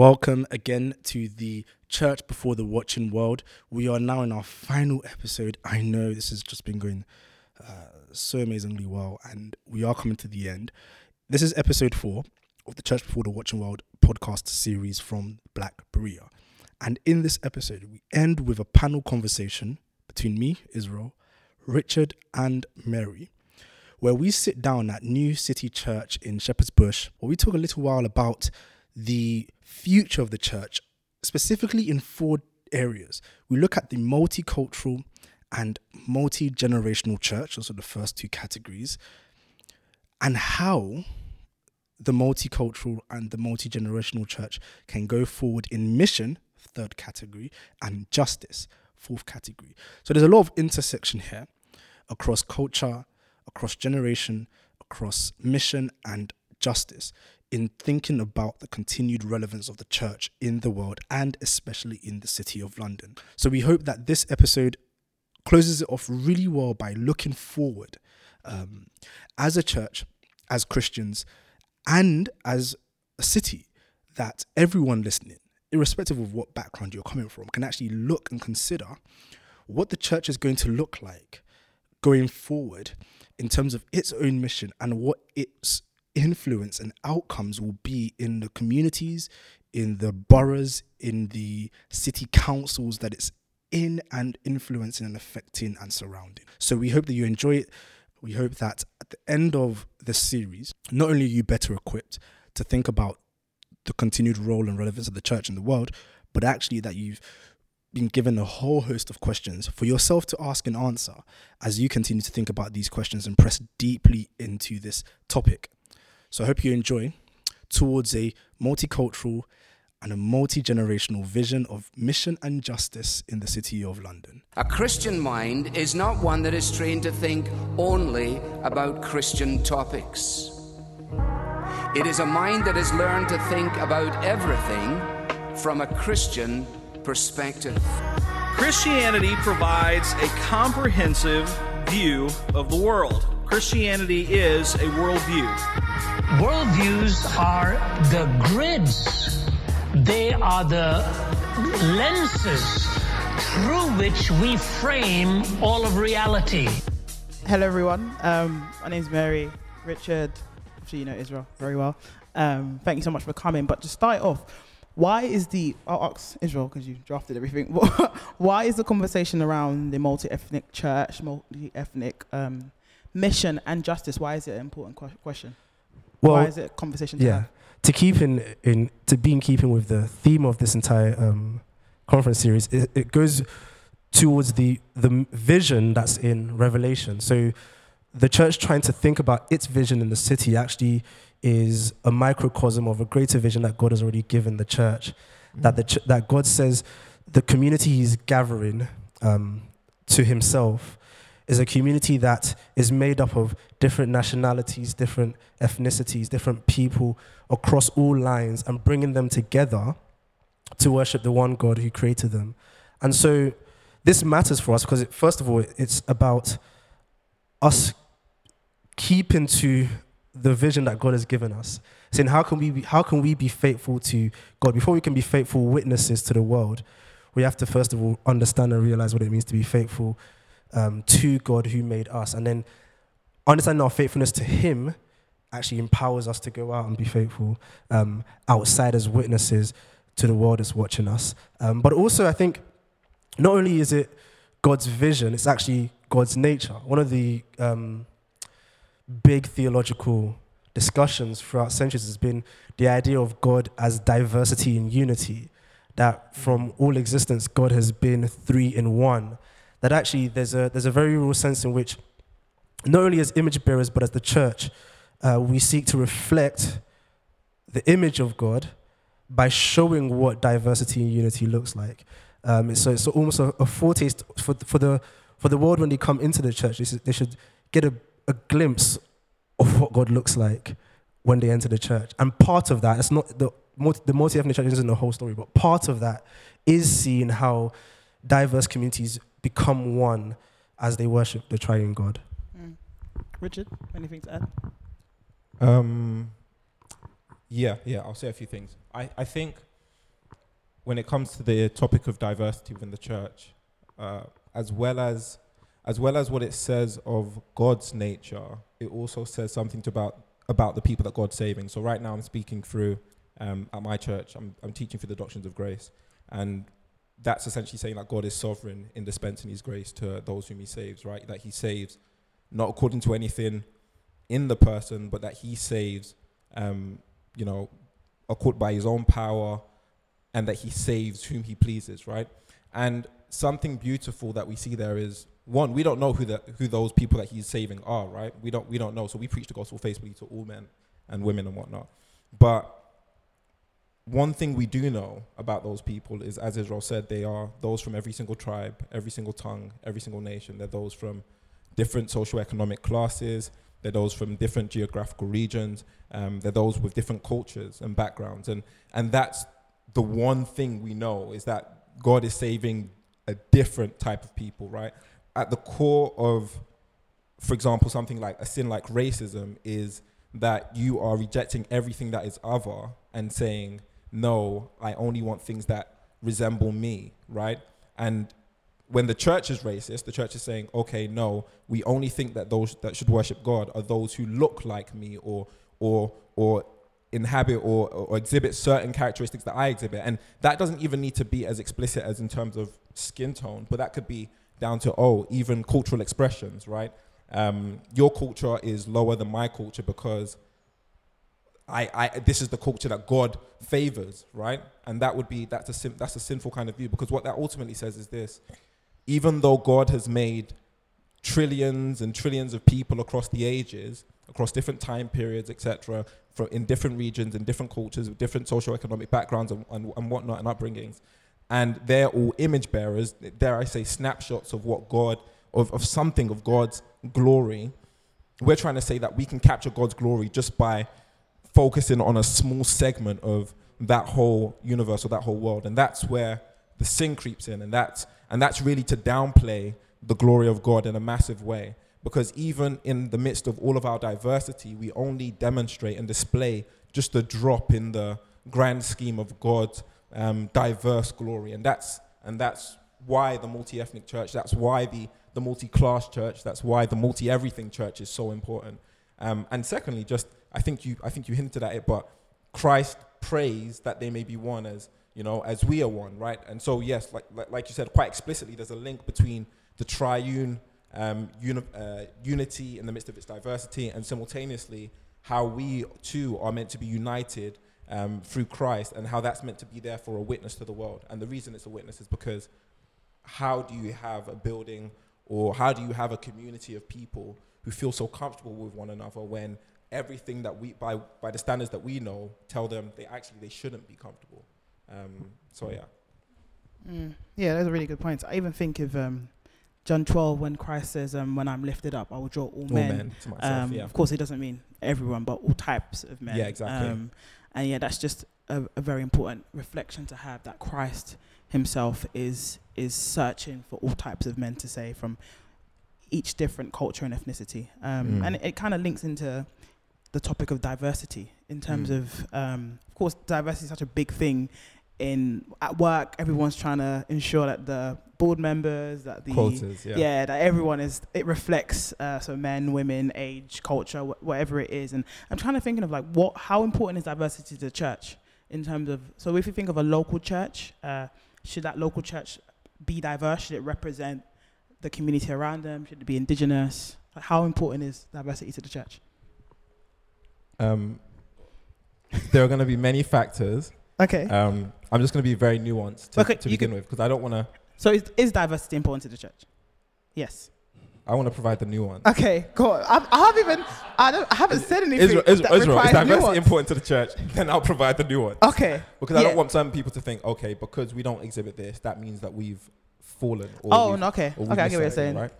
Welcome again to the Church Before the Watching World. We are now in our final episode. I know this has just been going uh, so amazingly well, and we are coming to the end. This is episode four of the Church Before the Watching World podcast series from Black Berea. And in this episode, we end with a panel conversation between me, Israel, Richard, and Mary, where we sit down at New City Church in Shepherd's Bush, where we talk a little while about the future of the church, specifically in four areas. We look at the multicultural and multi generational church, those are the first two categories, and how the multicultural and the multi generational church can go forward in mission, third category, and justice, fourth category. So there's a lot of intersection here across culture, across generation, across mission, and justice in thinking about the continued relevance of the church in the world and especially in the city of London. So we hope that this episode closes it off really well by looking forward um, as a church, as Christians, and as a city that everyone listening, irrespective of what background you're coming from, can actually look and consider what the church is going to look like going forward in terms of its own mission and what its influence and outcomes will be in the communities, in the boroughs, in the city councils that it's in and influencing and affecting and surrounding. So we hope that you enjoy it. We hope that at the end of the series, not only are you better equipped to think about the continued role and relevance of the church in the world, but actually that you've been given a whole host of questions for yourself to ask and answer as you continue to think about these questions and press deeply into this topic. So I hope you enjoy towards a multicultural and a multi generational vision of mission and justice in the city of London. A Christian mind is not one that is trained to think only about Christian topics. It is a mind that has learned to think about everything from a Christian perspective. Christianity provides a comprehensive view of the world. Christianity is a worldview. Worldviews are the grids, they are the lenses through which we frame all of reality. Hello, everyone. Um, my name's Mary. Richard, I'm sure you know Israel very well. Um, thank you so much for coming. But to start off, why is the I'll ask Israel because you drafted everything. why is the conversation around the multi-ethnic church, multi-ethnic um, mission and justice? Why is it an important question? Well, why is it a conversation? To yeah, have? to keep in in to be in keeping with the theme of this entire um, conference series, it, it goes towards the the vision that's in Revelation. So the church trying to think about its vision in the city actually is a microcosm of a greater vision that God has already given the church. Mm-hmm. That the ch- that God says the community He's gathering um, to Himself is a community that is made up of different nationalities, different ethnicities, different people across all lines, and bringing them together to worship the one God who created them. And so this matters for us because, it, first of all, it's about us keeping to the vision that God has given us. Saying, how can we be, how can we be faithful to God? Before we can be faithful witnesses to the world, we have to first of all understand and realize what it means to be faithful um, to God who made us. And then understanding our faithfulness to Him actually empowers us to go out and be faithful um, outside as witnesses to the world that's watching us. Um, but also, I think not only is it God's vision, it's actually God's nature. One of the um, big theological discussions throughout centuries has been the idea of God as diversity and unity. That from all existence, God has been three in one that actually there's a, there's a very real sense in which, not only as image bearers, but as the church, uh, we seek to reflect the image of God by showing what diversity and unity looks like. Um, so it's almost a, a foretaste for, for, the, for the world when they come into the church. They should, they should get a, a glimpse of what God looks like when they enter the church. And part of that, it's not the, the multi ethnic church isn't the whole story, but part of that is seeing how diverse communities become one as they worship the triune God. Richard, anything to add? Um, yeah, yeah, I'll say a few things. I, I think when it comes to the topic of diversity within the church, uh, as well as as well as what it says of God's nature, it also says something about about the people that God's saving. So right now, I'm speaking through um, at my church. I'm I'm teaching through the doctrines of grace, and that's essentially saying that God is sovereign in dispensing His grace to those whom He saves. Right, that He saves not according to anything in the person, but that He saves, um, you know, according by His own power, and that He saves whom He pleases. Right, and something beautiful that we see there is one, we don't know who the who those people that he's saving are, right? We don't we don't know. So we preach the gospel faithfully to all men and women and whatnot. But one thing we do know about those people is, as Israel said, they are those from every single tribe, every single tongue, every single nation. They're those from different socioeconomic classes. They're those from different geographical regions. Um, they're those with different cultures and backgrounds. And and that's the one thing we know is that God is saving a different type of people, right? At the core of, for example, something like a sin like racism is that you are rejecting everything that is other and saying, no, I only want things that resemble me, right? And when the church is racist, the church is saying, okay, no, we only think that those that should worship God are those who look like me or or or inhabit or, or exhibit certain characteristics that I exhibit. And that doesn't even need to be as explicit as in terms of skin tone, but that could be down to, oh, even cultural expressions, right? Um, your culture is lower than my culture because I, I, this is the culture that God favors, right? And that would be, that's a, sin, that's a sinful kind of view because what that ultimately says is this even though God has made trillions and trillions of people across the ages, across different time periods, etc., in different regions and different cultures with different socio-economic backgrounds and, and, and whatnot and upbringings, and they're all image bearers. Dare I say, snapshots of what God, of, of something of God's glory. We're trying to say that we can capture God's glory just by focusing on a small segment of that whole universe or that whole world, and that's where the sin creeps in, and that's and that's really to downplay the glory of God in a massive way. Because even in the midst of all of our diversity, we only demonstrate and display just a drop in the grand scheme of God's um, diverse glory. And that's, and that's why the multi ethnic church, that's why the, the multi class church, that's why the multi everything church is so important. Um, and secondly, just I think you I think you hinted at it, but Christ prays that they may be one as you know as we are one, right? And so yes, like like, you said quite explicitly, there's a link between the triune um, uni- uh, unity in the midst of its diversity, and simultaneously how we too are meant to be united um, through Christ, and how that's meant to be there for a witness to the world. And the reason it's a witness is because how do you have a building or how do you have a community of people who feel so comfortable with one another when everything that we by by the standards that we know tell them they actually they shouldn't be comfortable um, so yeah mm. yeah those are really good points i even think of um, John 12, when Christ says, um, When I'm lifted up, I will draw all, all men. men myself, um, yeah. Of course, it doesn't mean everyone, but all types of men. Yeah, exactly. Um, and yeah, that's just a, a, very important reflection to have that Christ himself is is searching for all types of men to say from each different culture and ethnicity. Um, Mm. And it, it kind of links into the topic of diversity in terms Mm. of, um, of course, diversity is such a big thing. In at work, everyone's trying to ensure that the board members, that the quotas yeah. yeah. that everyone is it reflects uh, so men women age culture wh- whatever it is. And i'm trying to think of like what how important is diversity to the church in terms of so if you think of a local church uh, should that local church be diverse? Should it represent the community around them? Should it be indigenous? Like how important is diversity to the church? Um, there are going to be many factors okay um, i'm just going to be very nuanced to, Okay, to begin can- with because i don't want to so is, is diversity important to the church yes i want to provide the nuance okay cool I, I haven't even I, don't, I haven't said anything Israel, Israel, that Israel is diversity nuance. important to the church? Then I'll provide the nuance. okay Because I don't want some people to think, okay, because we don't exhibit this, that means that we've fallen. Or oh we've, no okay or okay i get what you're saying Right?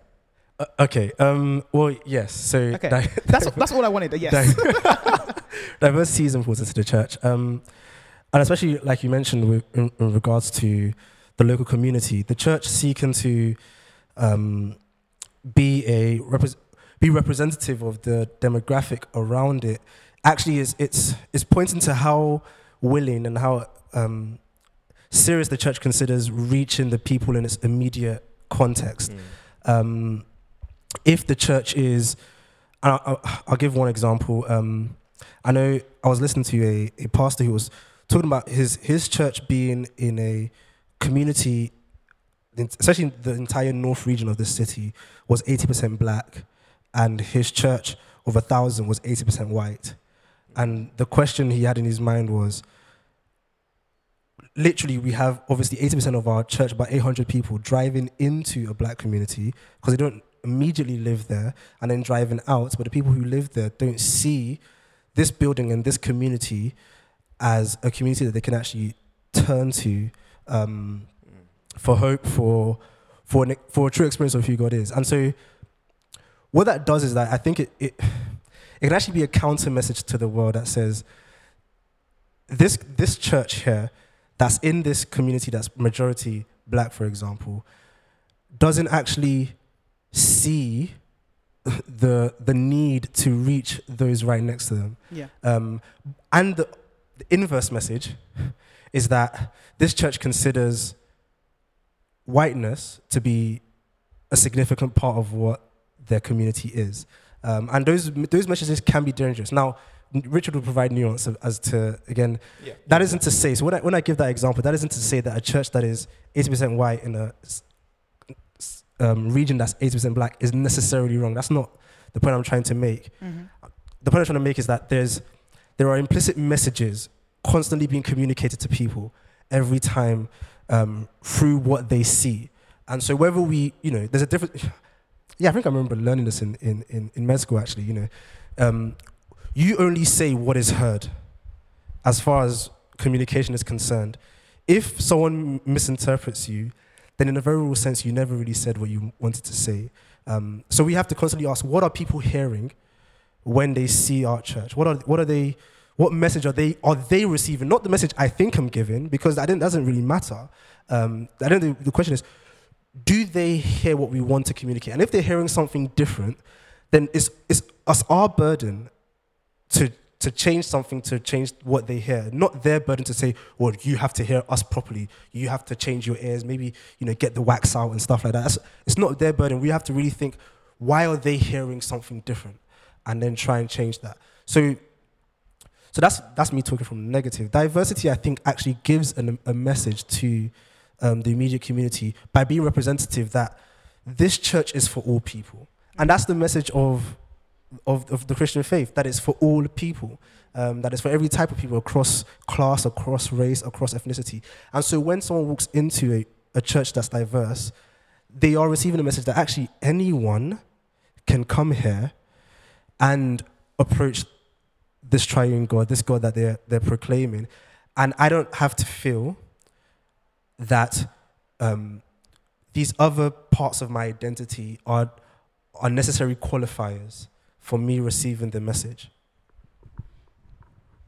Uh, okay. Um. Well, yes. So Okay. di- That's that's all I wanted. Yes. diversity is important to the church, um, and especially like you mentioned with, in, in regards to the local community, the church seeking to um, be a repres be representative of the demographic around it. Actually, is it's it's pointing to how willing and how um, serious the church considers reaching the people in its immediate context. Um, if the church is, I'll- I'll give one example. Um, I know I was listening to a, a pastor who was talking about his his church being in a community, especially the entire north region of the city was eighty percent black, and his church of a thousand was eighty percent white. And the question he had in his mind was, literally, we have obviously eighty percent of our church, about eight hundred people, driving into a black community because they don't immediately live there, and then driving out. But the people who live there don't see this building and this community as a community that they can actually turn to um, for hope, for for an, for a true experience of who God is. And so, what that does is that I think it it, it can actually be a counter message to the world that says this this church here that's in this community that's majority black, for example, doesn't actually see the the need to reach those right next to them. Yeah. Um, and the, the inverse message is that this church considers whiteness to be a significant part of what their community is. Um, and those, those messages can be dangerous. Now, Richard will provide nuance as to, again, Yeah. that isn't to say, so when I, when I give that example, that isn't to say that a church that is 80% white in a um, region that's 80% black is necessarily wrong. That's not the point I'm trying to make Mm-hmm. the point I'm trying to make is that there's there are implicit messages constantly being communicated to people every time um, through what they see, and so whether we, you know, there's a different. Yeah, I think I remember learning this in in in, in med school actually. You know, um, you only say what is heard, as far as communication is concerned. If someone misinterprets you, then in a very real sense, you never really said what you wanted to say. Um, so we have to constantly ask, what are people hearing? When they see our church? What are what are they? What message are they are they receiving? Not the message I think I'm giving because that doesn't really matter. Um, I don't. The, the question is, do they hear what we want to communicate? And if they're hearing something different, then it's it's us our burden to to change something to change what they hear. Not their burden to say, well, you have to hear us properly. You have to change your ears. Maybe you know get the wax out and stuff like that. That's, it's not their burden. We have to really think, why are they hearing something different? And then try and change that. So, so that's that's me talking from negative. Diversity, I think, actually gives an, a message to um, the immediate community by being representative that this church is for all people, and that's the message of of, of the Christian faith that is for all people. Um, that is for every type of people across class, across race, across ethnicity. And so when someone walks into a, a church that's diverse, they are receiving a message that actually anyone can come here and approach this triune God, this God that they're, they're proclaiming. And I don't have to feel that um, these other parts of my identity are, are necessary qualifiers for me receiving the message.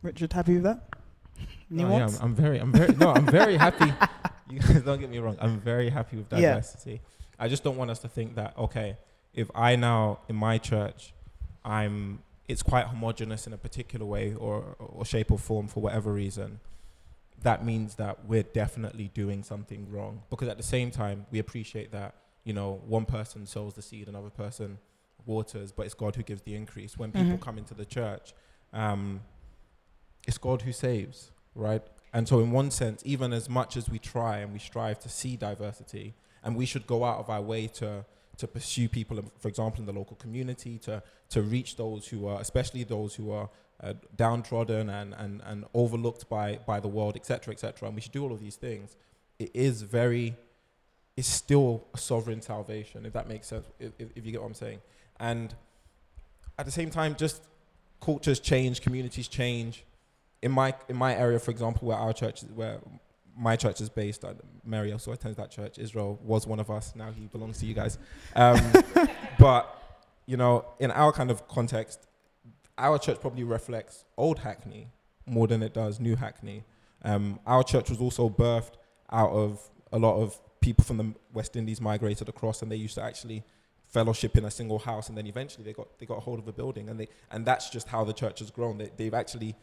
Richard, happy with that? No, yeah, I'm, I'm very, I'm very, no, I'm very happy. You guys don't get me wrong. I'm very happy with diversity. Yeah. diversity. I just don't want us to think that okay, if I now in my church, I'm, it's quite homogenous in a particular way or or shape or form for whatever reason. That means that we're definitely doing something wrong because at the same time we appreciate that you know one person sows the seed, another person waters, but it's God who gives the increase. When people Mhm. come into the church, um, it's God who saves, right? And so, in one sense, even as much as we try and we strive to see diversity, and we should go out of our way to to pursue people, for example, in the local community, to to reach those who are, especially those who are uh, downtrodden and, and and overlooked by by the world, etc., etc. And we should do all of these things. It is very, it's still a sovereign salvation, if that makes sense. If, if, you get what I'm saying, and at the same time, just cultures change, communities change. In my in my area, for example, where our church is, where my church is based, uh, Mary also attends that church. Israel was one of us. Now he belongs to you guys. Um, but you know, in our kind of context, our church probably reflects old Hackney more than it does new Hackney. Um, our church was also birthed out of a lot of people from the West Indies migrated across, and they used to actually fellowship in a single house, and then eventually they got they got hold of a building, and they and that's just how the church has grown. They, they've actually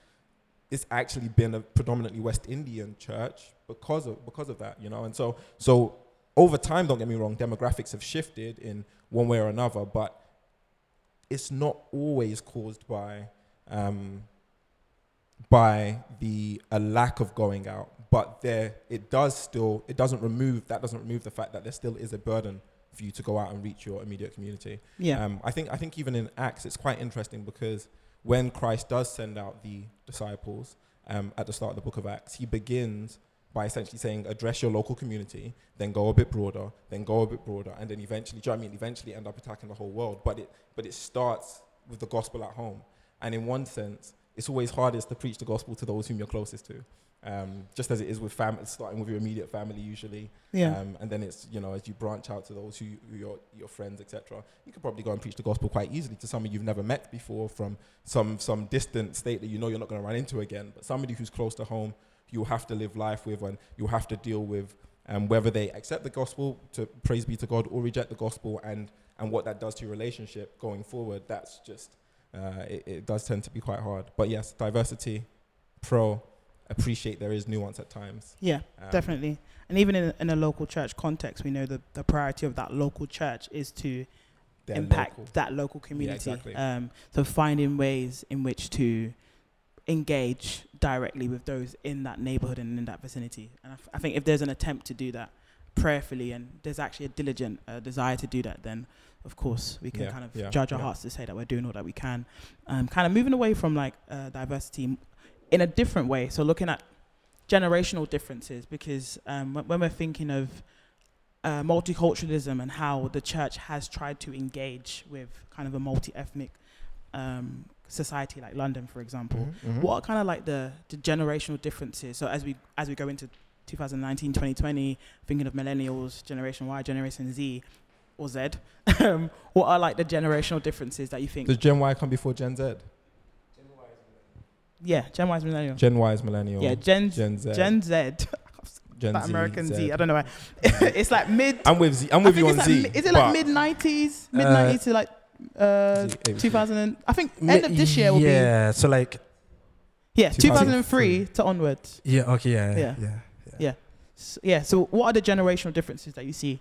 it's actually been a predominantly West Indian church because of because of that, you know. And so so over time, don't get me wrong, demographics have shifted in one way or another, but it's not always caused by um, by the a lack of going out, but there it does still it doesn't remove that doesn't remove the fact that there still is a burden for you to go out and reach your immediate community. Yeah. Um, I think I think even in Acts it's quite interesting because when Christ does send out the disciples um, at the start of the book of Acts, he begins by essentially saying address your local community, then go a bit broader, then go a bit broader, and then eventually, do you know I mean? Eventually end up attacking the whole world. But it but it starts with the gospel at home. And in one sense, it's always hardest to preach the gospel to those whom you're closest to. Um, just as it is with family, starting with your immediate family usually, Yeah. um, and then it's you know as you branch out to those who, who your your friends etc. You could probably go and preach the gospel quite easily to somebody you've never met before from some some distant state that you know you're not going to run into again, but somebody who's close to home, you'll have to live life with, and you'll have to deal with, um, whether they accept the gospel to praise be to God or reject the gospel, and and what that does to your relationship going forward. That's just uh, it, it does tend to be quite hard. But yes, diversity, pro, appreciate there is nuance at times. Yeah, Um, definitely. And even in, in a local church context, we know the, the priority of that local church is to impact local. that local community. exactly. um, so finding ways in which to engage directly with those in that neighborhood and in that vicinity. And I, f- I think if there's an attempt to do that prayerfully and there's actually a diligent uh, desire to do that, then of course we can Yeah, kind of yeah, judge our yeah. hearts to say that we're doing all that we can. Um, kind of moving away from like uh, diversity in a different way. So looking at generational differences because um, when we're thinking of uh, multiculturalism and how the church has tried to engage with kind of a multi-ethnic um, society like London, for example. Mhm, mhm. What are kind of like the, the generational differences? So as we as we go into 2019, 2020, thinking of millennials, Generation Y, Generation Z, or Z, um, what are like the generational differences that you think? Does Gen Y come before Gen Z? Yeah, Gen Y is millennial. Gen Y is millennial. yeah, Gen Gen Z. Gen Z. Gen That Z, American Z. Z. I don't know why. it's like mid. I'm with Z. I'm with you on it's Z. mi- is it like mid nineties, mid Uh, nineties to like uh, Z, 2000? And, I think end of this year will be yeah. So like, yeah 2003. 2003 to onwards. yeah, okay, yeah, Yeah. yeah. Yeah. S yeah. So what are the generational differences that you see?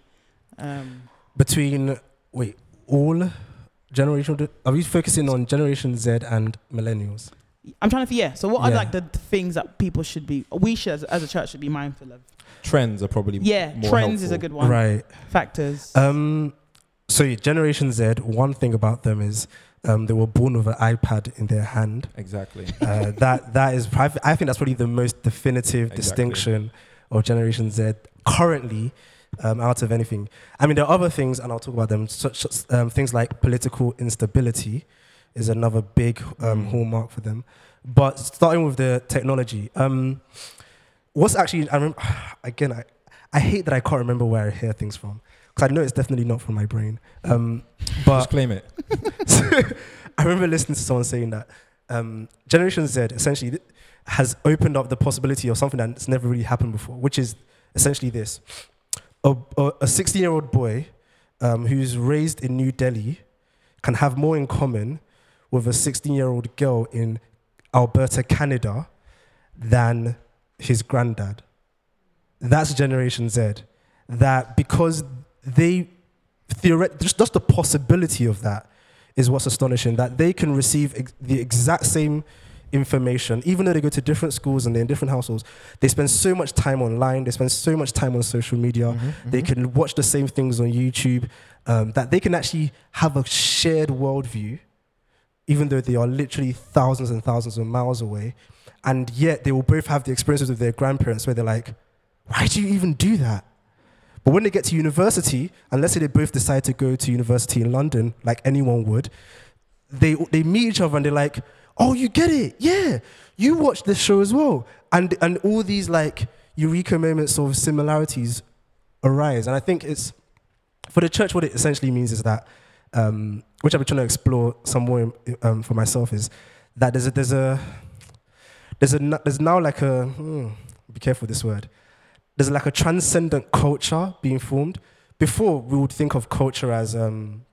Um, Between wait, all generational. Di- are we focusing on Generation Z and millennials? I'm trying to yeah. So what are like the things that people should be, we should as, as a church should be mindful of? Trends are probably Yeah, more trends is a good one. Right. Factors. Um, so yeah, Generation Z. One thing about them is um, they were born with an iPad in their hand. Exactly. Uh, that that is, I I think that's probably the most definitive Exactly. distinction of Generation Z currently, um, out of anything. I mean, there are other things, and I'll talk about them. Such um, things like political instability is another big um, Mm. hallmark for them. But starting with the technology, um, what's actually I remember again. I, I hate that I can't remember where I hear things from because I know it's definitely not from my brain. Um, but Just claim it. I remember listening to someone saying that um, Generation Z essentially th- has opened up the possibility of something that's never really happened before, which is essentially this: a 16 year old boy um, who's raised in New Delhi can have more in common with a 16 year old girl in Alberta, Canada, than his granddad. That's Generation Z. That because they theoret- just, just the possibility of that is what's astonishing that they can receive ex- the exact same information even though they go to different schools and they're in different households they spend so much time online they spend so much time on social media Mm-hmm, they can watch the same things on youtube um, that they can actually have a shared worldview even though they are literally thousands and thousands of miles away and yet they will both have the experiences with their grandparents where they're like why do you even do that but when they get to university, and let's say they both decide to go to university in London, like anyone would, they they meet each other and they're like, "Oh, you get it? Yeah, you watch this show as well." And and all these like eureka moments of similarities arise, and I think it's for the church. What it essentially means is that, um, which I've been trying to explore some more um, for myself, is that there's a there's a there's a there's now like a hmm, be careful with this word there's like a transcendent culture being formed. Before we would think of culture as, um,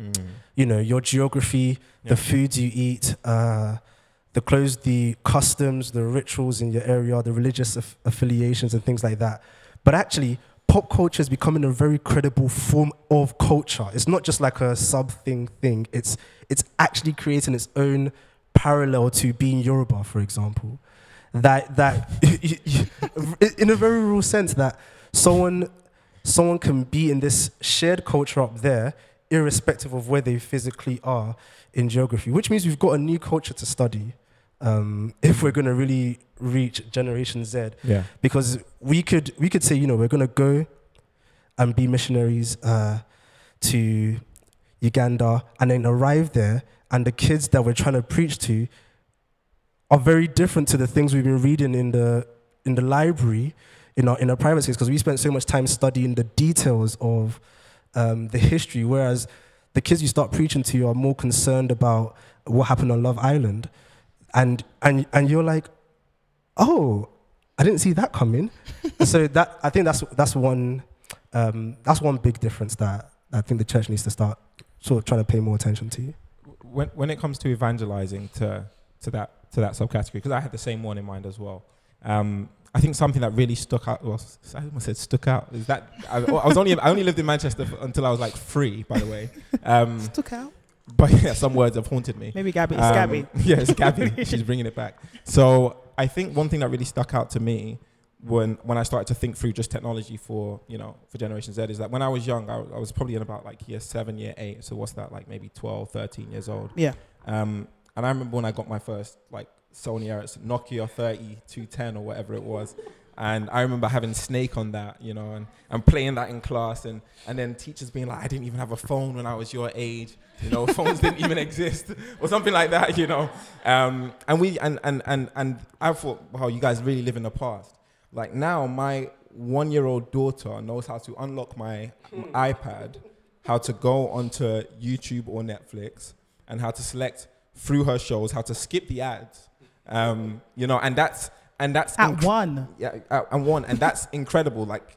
Mm. you know, your geography, Yeah. the foods you eat, uh, the clothes, the customs, the rituals in your area, the religious aff- affiliations, and things like that. But actually, pop culture is becoming a very credible form of culture. It's not just like a sub thing thing. It's it's actually creating its own parallel to being Yoruba, for example. That that in a very real sense that someone someone can be in this shared culture up there, irrespective of where they physically are in geography. Which means we've got a new culture to study um, if we're going to really reach Generation Z. Yeah. because we could we could say you know we're gonna go and be missionaries uh, to Uganda and then arrive there and the kids that we're trying to preach to are very different to the things we've been reading in the in the library in our in our private space. Because we spent so much time studying the details of um, the history whereas the kids you start preaching to are more concerned about what happened on Love Island and and and you're like oh, I didn't see that coming. so that I think that's that's one um, that's one big difference that I think the church needs to start sort of trying to pay more attention to. when when it comes to evangelizing to to that to that subcategory, because I had the same one in mind as well. Um, I think something that really stuck out. Well, I almost said stuck out. Is that I, I was only I only lived in Manchester f- until I was like three, by the way. Um, Took out. But yeah, some words have haunted me. Maybe Gabby. It's Um, Gabby. Yeah, it's Gabby. She's bringing it back. So I think one thing that really stuck out to me when when I started to think through just technology for you know for Generation Z is that when I was young, I, I was probably in about like year seven, year eight. So what's that like? Maybe 12, 13 years old. Yeah. Um, and I remember when I got my first like Sony Ericsson Nokia 3210 or whatever it was. And I remember having Snake on that, you know, and, and playing that in class, and, and then teachers being like, I didn't even have a phone when I was your age, you know, phones didn't even exist, or something like that, you know. Um, and we and, and and and I thought, wow, you guys really live in the past. Like now, my one-year-old daughter knows how to unlock my iPad, how to go onto YouTube or Netflix, and how to select through her shows, how to skip the ads, um, you know, and that's and that's At inc- one. yeah, uh, and one, and that's incredible. Like,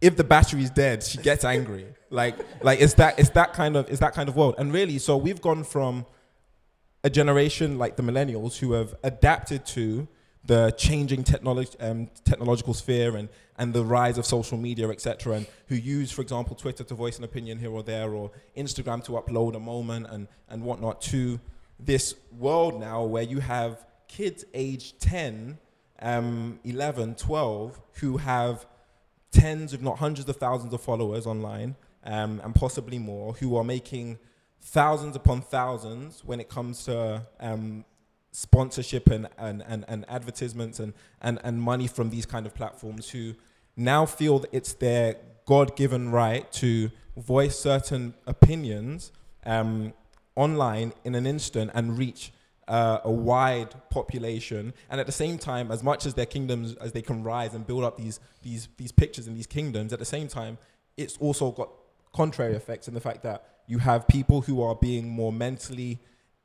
if the battery's dead, she gets angry. Like, like it's that, it's that kind of, it's that kind of world. And really, so we've gone from a generation like the millennials who have adapted to the changing technology, um, technological sphere and, and the rise of social media, etc., and who use, for example, Twitter to voice an opinion here or there, or Instagram to upload a moment and, and whatnot, to this world now where you have kids aged 10 um, 11, 12, who have tens, if not hundreds of thousands of followers online, um, and possibly more, who are making thousands upon thousands when it comes to um, sponsorship and, and, and, and advertisements and, and, and money from these kind of platforms, who now feel that it's their God given right to voice certain opinions um, online in an instant and reach uh, a wide population, and at the same time, as much as their kingdoms as they can rise and build up these these these pictures and these kingdoms, at the same time, it's also got contrary effects in the fact that you have people who are being more mentally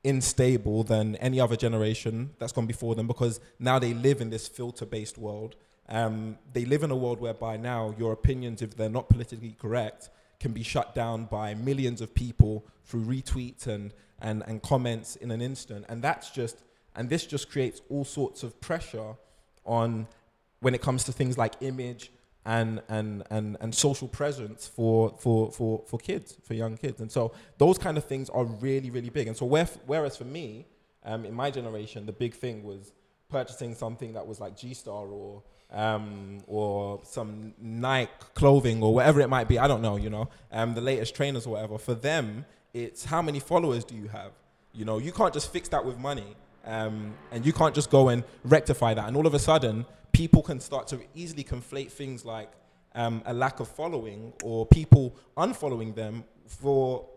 unstable than any other generation that's gone before them because now they live in this filter-based world. Um, they live in a world whereby now your opinions, if they're not politically correct, can be shut down by millions of people through retweets and, and, and comments in an instant. And that's just, and this just creates all sorts of pressure on when it comes to things like image and, and, and, and social presence for, for, for, for kids, for young kids. And so those kind of things are really, really big. And so where, whereas for me, um, in my generation, the big thing was purchasing something that was like G-Star or um, or some Nike clothing or whatever it might be. I don't know, you know, um, the latest trainers or whatever. For them, it's how many followers do you have? You know, you can't just fix that with money. Um, and you can't just go and rectify that. And all of a sudden, people can start to easily conflate things like um, a lack of following or people unfollowing them for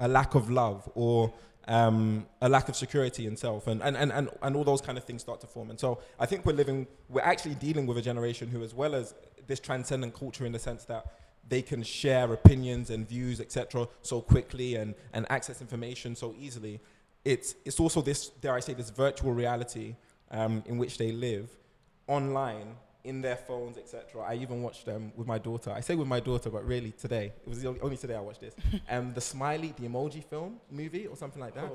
a lack of love or um, a lack of security in self and, and, and, and, and all those kind of things start to form. And so I think we're living, we're actually dealing with a generation who, as well as this transcendent culture in the sense that they can share opinions and views, etc., so quickly and, and access information so easily. It's, it's also this, dare I say, this virtual reality um, in which they live online in their phones, etc. I even watched them with my daughter. I say with my daughter, but really today it was the only, today I watched this. um, the Smiley, the emoji film movie or something like that.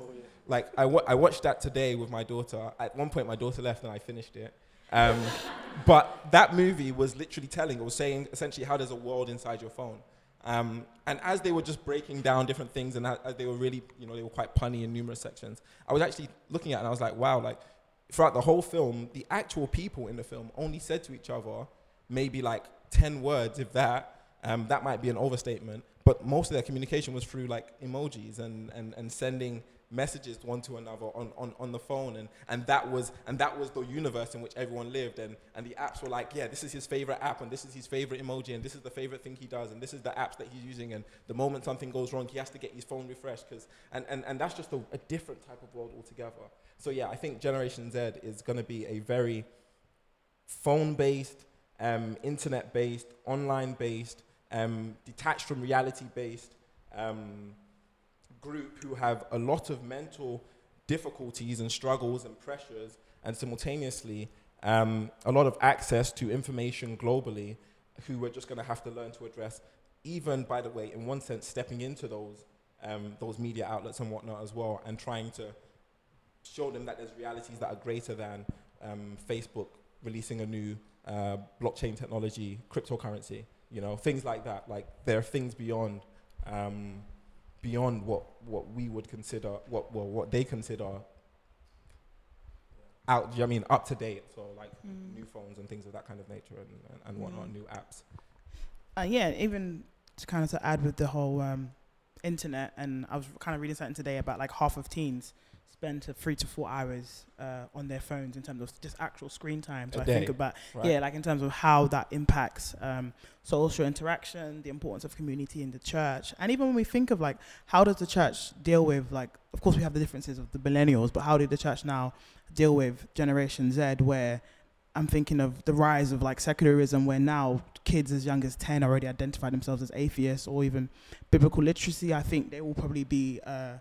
Like I, wa- I watched that today with my daughter. At one point, my daughter left and I finished it. Um, but that movie was literally telling. It was saying essentially how there's a world inside your phone. Um, and as they were just breaking down different things, and as as they were really, you know, they were quite punny in numerous sections. I was actually looking at, it and I was like, wow, like throughout the whole film, the actual people in the film only said to each other maybe like 10 words, if that. Um, that might be an overstatement, but most of their communication was through like emojis and, and, and sending messages one to another on, on, on the phone. And, and that was and that was the universe in which everyone lived. And, and the apps were like yeah this is his favorite app and this is his favorite emoji and this is the favorite thing he does and this is the apps that he's using. And the moment something goes wrong he has to get his phone refreshed because and, and, and that's just a, a different type of world altogether so yeah, I think Generation Z is going to be a very phone-based, um, internet-based, online-based, um, detached from reality-based um, group who have a lot of mental difficulties and struggles and pressures, and simultaneously um, a lot of access to information globally, who we're just going to have to learn to address. Even, by the way, in one sense, stepping into those um, those media outlets and whatnot as well, and trying to show them that there's realities that are greater than um, Facebook releasing a new uh, blockchain technology, cryptocurrency, you know, things like that. Like there are things beyond um, beyond what what we would consider what well, what they consider out. I mean, up to date. So like Mm. new phones and things of that kind of nature and and, and whatnot, Mm. new apps. Uh, yeah, even to kind of to add with the whole um, internet, and I was kind of reading something today about like half of teens spend to three to four hours uh, on their phones in terms of just actual screen time. So A I think about Right? yeah, like in terms of how that impacts um, social interaction, the importance of community in the church, and even when we think of like how does the church deal with like, of course we have the differences of the millennials, but how did the church now deal with Generation Z, where I'm thinking of the rise of like secularism, where now kids as young as 10 already identify themselves as atheists, or even biblical literacy. I think they will probably be uh,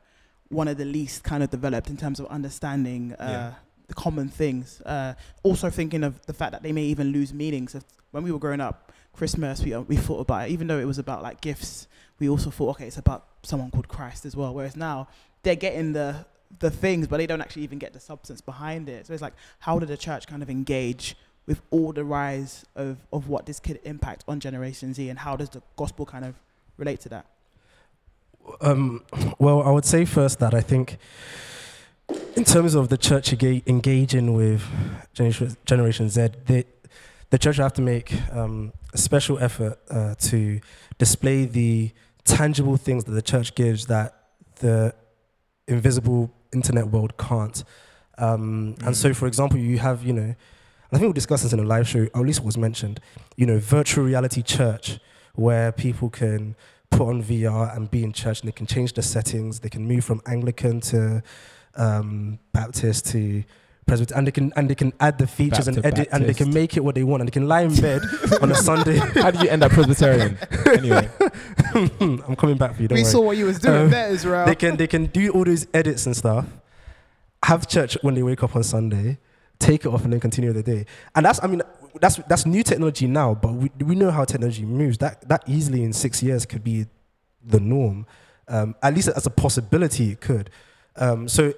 one of the least kind of developed in terms of understanding uh, Yeah. the common things. Uh, also thinking of the fact that they may even lose meanings. If, when we were growing up, Christmas, we, uh, we thought about it, even though it was about like gifts, we also thought, okay, it's about someone called Christ as well. Whereas now they're getting the the things, but they don't actually even get the substance behind it. So it's like, how did the church kind of engage with all the rise of, of what this could impact on Generation Z, and how does the gospel kind of relate to that? Um, well, I would say first that I think, in terms of the church engaging with Generation, Z, the, the church have to make um, a special effort uh, to display the tangible things that the church gives that the invisible internet world can't. Um, And so, for example, you have, you know, I think we discussed this in a live show, or at least it was mentioned, you know, virtual reality church, where people can put on VR and be in church, and they can change the settings. They can move from Anglican to um, Baptist to Presbyterian, and they can and they can add the features and Baptist, edit, and they can make it what they want, and they can lie in bed on a Sunday. How did you end up Presbyterian? anyway, I'm coming back for you. Don't we worry. saw what you was doing Um, there, Israel. they can they can do all those edits and stuff. Have church when they wake up on Sunday, take it off, and then continue the day. And that's I mean that's that's new technology now, but we we know how technology moves. That that easily in six years could be the norm. Um, at least as a possibility, it could. Um, so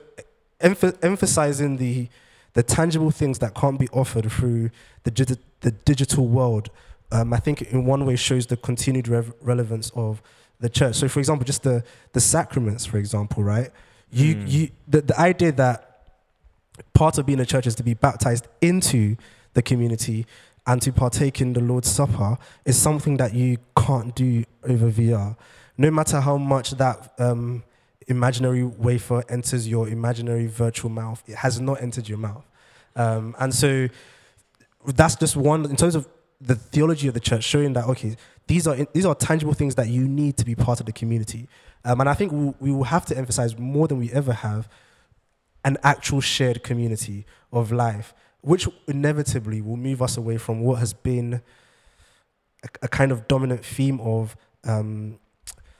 emph- emphasizing the the tangible things that can't be offered through the digi- the digital world, um, I think in one way shows the continued rev- relevance of the church. So, for example, just the the sacraments, for example, right? You Mm. you the, the idea that part of being a church is to be baptized into the community and to partake in the Lord's Supper is something that you can't do over VR. No matter how much that um, imaginary wafer enters your imaginary virtual mouth, it has not entered your mouth. Um, and so that's just one in terms of the theology of the church, showing that okay, these are these are tangible things that you need to be part of the community. Um, and I think we'll, we will have to emphasize more than we ever have an actual shared community of life, which inevitably will move us away from what has been a, a kind of dominant theme of um,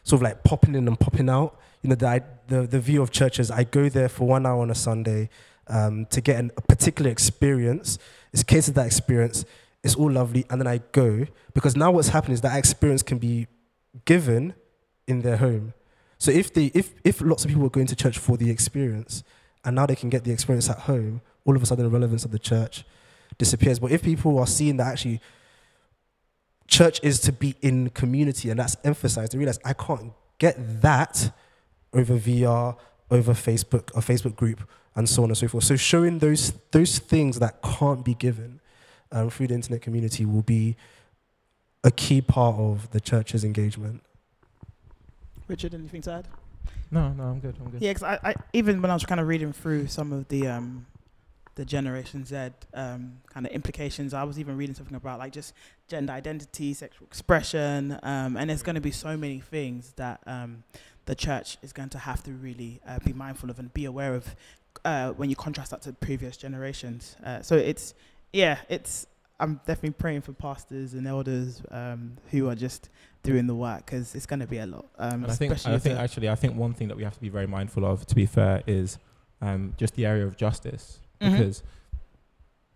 sort of like popping in and popping out. You know, the, the, the view of church churches, I go there for one hour on a Sunday um, to get an, a particular experience. It's of that experience. it's all lovely, and then I go because now what's happened is that experience can be given in their home. So if they if if lots of people are going to church for the experience, and now they can get the experience at home, all of a sudden the relevance of the church disappears. But if people are seeing that actually church is to be in community and that's emphasized, they realize I can't get that over VR, over Facebook, a Facebook group, and so on and so forth. So showing those those things that can't be given um, through the internet community will be a key part of the church's engagement. Richard, anything to add? No, no, I'm good. I'm good. Yeah, because I, I even when I was kind of reading through some of the um, the Generation Z um, kind of implications, I was even reading something about like just gender identity, sexual expression, um, and there's going to be so many things that um, the church is going to have to really uh, be mindful of and be aware of uh, when you contrast that to previous generations. Uh, so it's yeah, it's I'm definitely praying for pastors and elders um, who are just doing the work because it's going to be a lot. Um, And I think, I think actually, I think one thing that we have to be very mindful of, to be fair, is um, just the area of justice, Mhm. because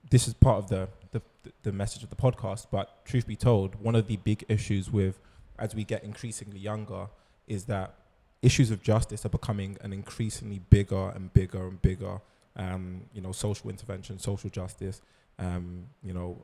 this is part of the, the the message of the podcast. But truth be told, one of the big issues with as we get increasingly younger is that issues of justice are becoming an increasingly bigger and bigger and bigger. Um, you know, social intervention, social justice. Um, you know,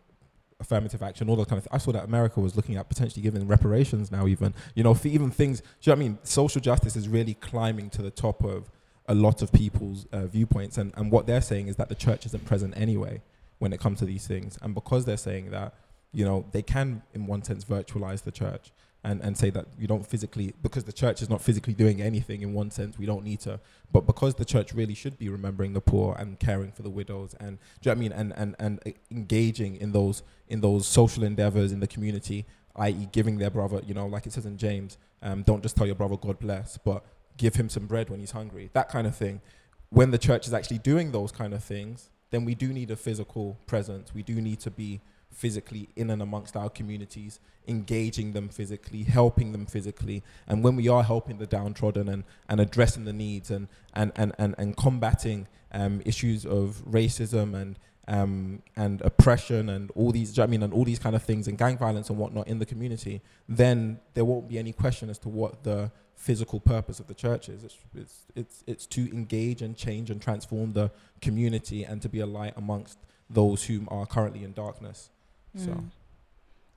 affirmative action, all those kind of things. I saw that America was looking at potentially giving reparations now, even you know, for even things. Do you know what I mean? Social justice is really climbing to the top of a lot of people's uh, viewpoints, and and what they're saying is that the church isn't present anyway when it comes to these things, and because they're saying that, you know, they can in one sense virtualize the church. And, and say that you don't physically because the church is not physically doing anything in one sense we don't need to but because the church really should be remembering the poor and caring for the widows and do you know what I mean and and and e- engaging in those in those social endeavors in the community, i.e., giving their brother, you know, like it says in James, um, don't just tell your brother God bless, but give him some bread when he's hungry, that kind of thing. When the church is actually doing those kind of things, then we do need a physical presence. We do need to be physically in and amongst our communities, engaging them physically, helping them physically. And when we are helping the downtrodden and, and addressing the needs and, and, and, and, and combating um, issues of racism and um, and oppression and all these, I mean, and all these kind of things and gang violence and whatnot in the community, then there won't be any question as to what the physical purpose of the church is. It's, it's, it's, it's to engage and change and transform the community and to be a light amongst those whom are currently in darkness. So, Mm.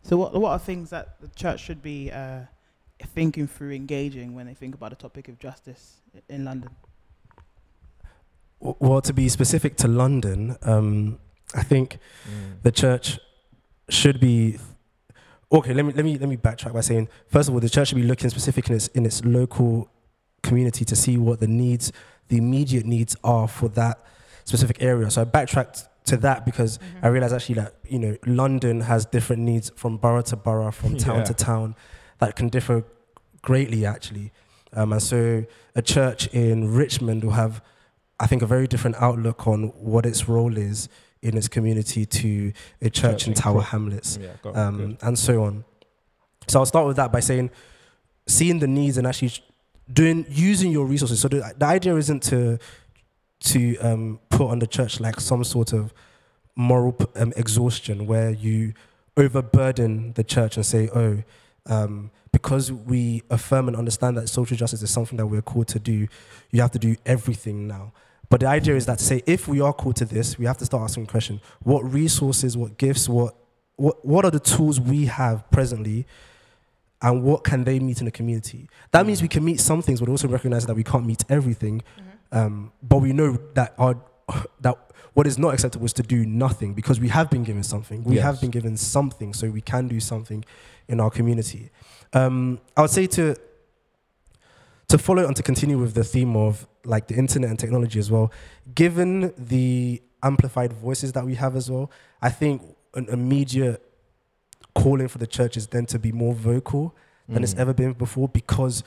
So what what are things that the church should be uh, thinking through, engaging when they think about the topic of justice in London? Well, to be specific to London, um, I think the church should be okay. Let me let me let me backtrack by saying first of all, the church should be looking specific in its in its local community to see what the needs, the immediate needs are for that specific area. So I backtracked to that because I realized actually that you know London has different needs from borough to borough, from town Yeah. to town, that can differ greatly actually. Um, and so a church in Richmond will have, I think, a very different outlook on what its role is in its community to a church, Church in Tower Hamlets, yeah, um, and so on. So I'll start with that by saying, seeing the needs and actually doing using your resources. So the, the idea isn't to to um, put on the church like some sort of moral um, exhaustion where you overburden the church and say, oh, um, because we affirm and understand that social justice is something that we're called to do, you have to do everything now. But the idea is that to say, if we are called to this, we have to start asking the question: What resources, what gifts, what what what are the tools we have presently, and what can they meet in the community? That means we can meet some things, but also recognize that we can't meet everything. Um, but we know that our that what is not acceptable is to do nothing because we have been given something. We have been given something, so we can do something in our community. Um, I would say to to follow and to continue with the theme of like the internet and technology as well. Given the amplified voices that we have as well, I think an immediate calling for the church is then to be more vocal than it's Mm. ever been before because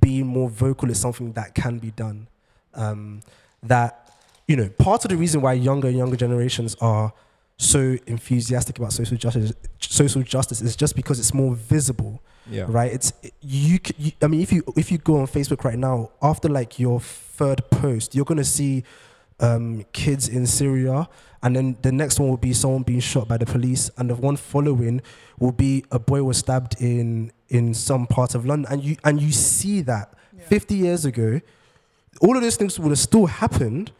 being more vocal is something that can be done. Um, that you know, part of the reason why younger and younger generations are so enthusiastic about social justice, social justice is just because it's more visible, Yeah. right? It's you, you. I mean, if you if you go on Facebook right now, after like your third post, you're gonna see um, kids in Syria, and then the next one will be someone being shot by the police, and the one following will be a boy was stabbed in in some part of London, and you and you see that 50 years ago, all of those things would have still happened,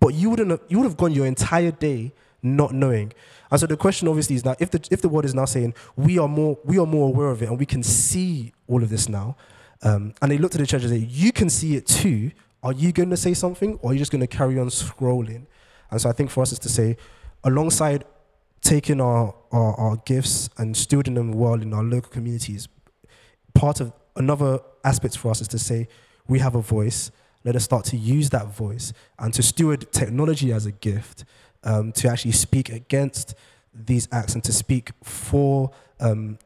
but you wouldn't have, you would have gone your entire day not knowing. And so the question obviously is now if the if the world is now saying we are more we are more aware of it and we can see all of this now, um, and they look to the church and say you can see it too. Are you going to say something, or are you just going to carry on scrolling? And so I think for us is to say, alongside taking our, our, our gifts and stewarding them well in our local communities, part of another aspect for us is to say we have a voice. Let us start to use that voice and to steward technology as a gift um, to actually speak against these acts and to speak for um,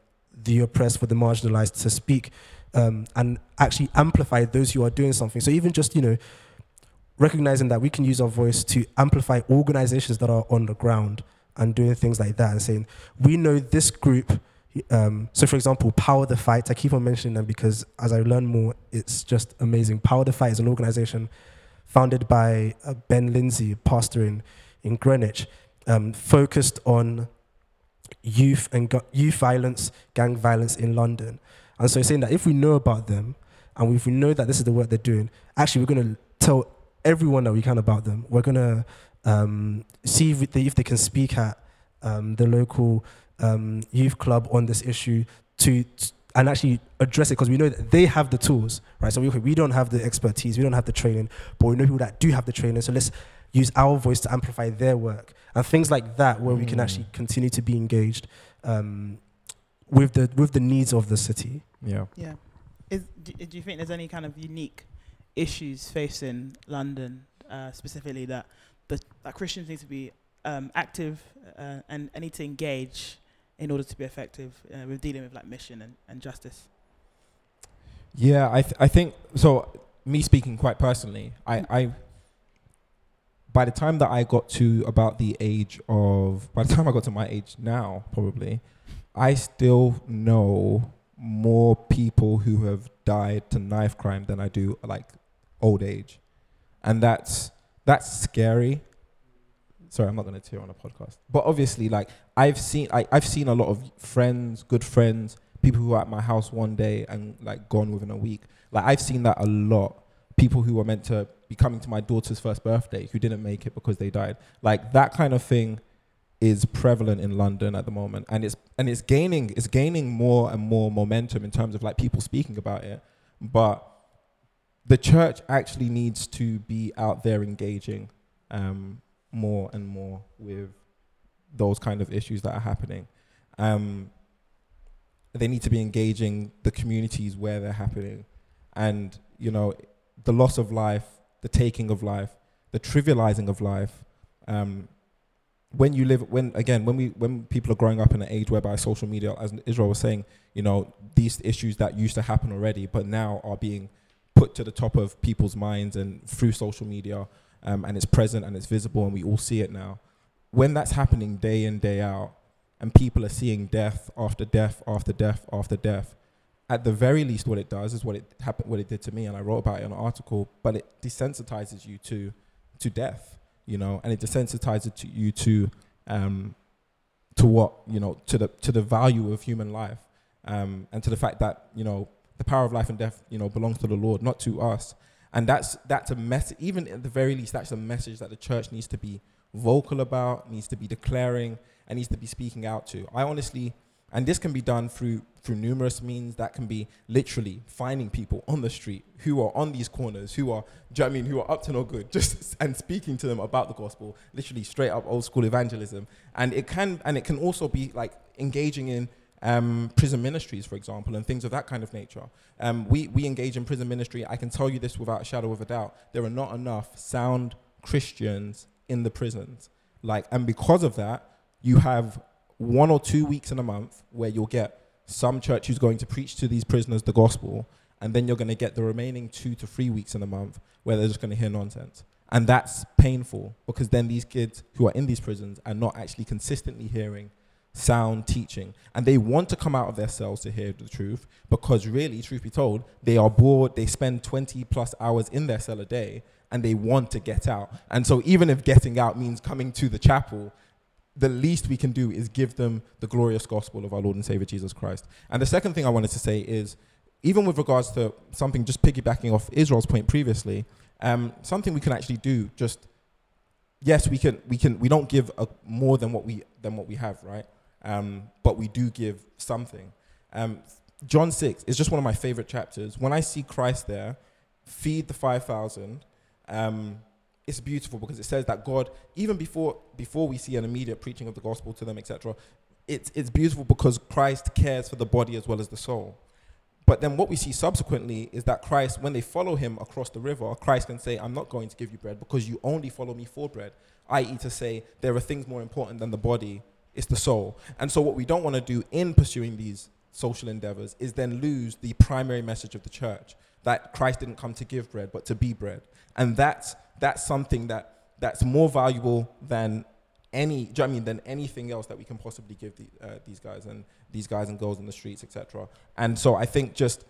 the oppressed, for the marginalized, to speak um, and actually amplify those who are doing something. So even just you know recognizing that we can use our voice to amplify organizations that are on the ground and doing things like that and saying we know this group. Um, so, for example, Power the Fight. I keep on mentioning them because as I learn more, it's just amazing. Power the Fight is an organization founded by uh, Ben Lindsay, pastor in Greenwich, um, focused on youth and youth violence, gang violence in London. And so saying that if we know about them and if we know that this is the work they're doing, actually we're going to tell everyone that we can about them. We're going to um, see if they, if they can speak at um, the local um, youth club on this issue to, to and actually address it because we know that they have the tools, right? So we, we don't have the expertise, we don't have the training, but we know people that do have the training. So let's use our voice to amplify their work and things like that, where mm. we can actually Mm. continue to be engaged um, with the with the needs of the city. Yeah. Yeah. Is, do, do you think there's any kind of unique issues facing London uh, specifically that the, that Christians need to be um, active uh, and, and need to engage in order to be effective uh, with dealing with like mission and, and justice? Yeah, I th- I think so. Me speaking quite personally, I, I by the time that I got to about the age of by the time I got to my age now, probably, I still know more people who have died to knife crime than I do like old age, and that's that's scary. Sorry, I'm not going to tear on a podcast, but obviously, like I've seen, I, I've seen a lot of friends, good friends, people who are at my house one day and like gone within a week. Like I've seen that a lot. People who were meant to be coming to my daughter's first birthday who didn't make it because they died. Like that kind of thing is prevalent in London at the moment, and it's and it's gaining it's gaining more and more momentum in terms of like people speaking about it. But the church actually needs to be out there engaging um, more and more with those kind of issues that are happening. Um, they need to be engaging the communities where they're happening, and you know, the loss of life, the taking of life, the trivializing of life. Um, when you live, when again, when we when people are growing up in an age whereby social media, as Israel was saying, you know, these issues that used to happen already, but now are being put to the top of people's minds and through social media, um, and it's present and it's visible, and we all see it now. When that's happening day in day out, and people are seeing death after death after death after death, at the very least, what it does is what it happened, what it did to me, and I wrote about it in an article. But it desensitizes you to to death, you know, and it desensitizes to you to um, to what you know to the to the value of human life, um, and to the fact that you know the power of life and death, you know, belongs to the Lord, not to us. And that's that's a message. Even at the very least, that's a message that the church needs to be vocal about, needs to be declaring, and needs to be speaking out to. I honestly, and this can be done through through numerous means. That can be literally finding people on the street who are on these corners, who are, do you know I mean, who are up to no good, just and speaking to them about the gospel, literally straight up old school evangelism. And it can and it can also be like engaging in um, prison ministries, for example, and things of that kind of nature. Um, we, we engage in prison ministry. I can tell you this without a shadow of a doubt. There are not enough sound Christians in the prisons. Like, and because of that, you have one or two weeks in a month where you'll get some church who's going to preach to these prisoners the gospel, and then you're going to get the remaining two to three weeks in a month where they're just going to hear nonsense. And that's painful because then these kids who are in these prisons are not actually consistently hearing sound teaching. And they want to come out of their cells to hear the truth because, really, truth be told, they are bored. They spend 20 plus hours in their cell a day and they want to get out. And so even if getting out means coming to the chapel, the least we can do is give them the glorious gospel of our Lord and Savior Jesus Christ. And the second thing I wanted to say is, even with regards to something just piggybacking off Israel's point previously, um, something we can actually do just yes we can we can we don't give a, more than what we than what we have right? Um, but we do give something. Um, john 6 is just one of my favorite chapters. When i see christ there feed the 5000 um, it's beautiful because it says that god even before before we see an immediate preaching of the gospel to them etc it's, it's beautiful because christ cares for the body as well as the soul but then what we see subsequently is that Christ, when they follow him across the river, Christ can say, I'm not going to give you bread because you only follow me for bread, i.e., to say there are things more important than the body, it's the soul. And so, what we don't want to do in pursuing these social endeavors is then lose the primary message of the church that Christ didn't come to give bread, but to be bread. And that's, that's something that, that's more valuable than any, do you know I mean, than anything else that we can possibly give the, uh, these guys and these guys and girls in the streets, etc. And so I think just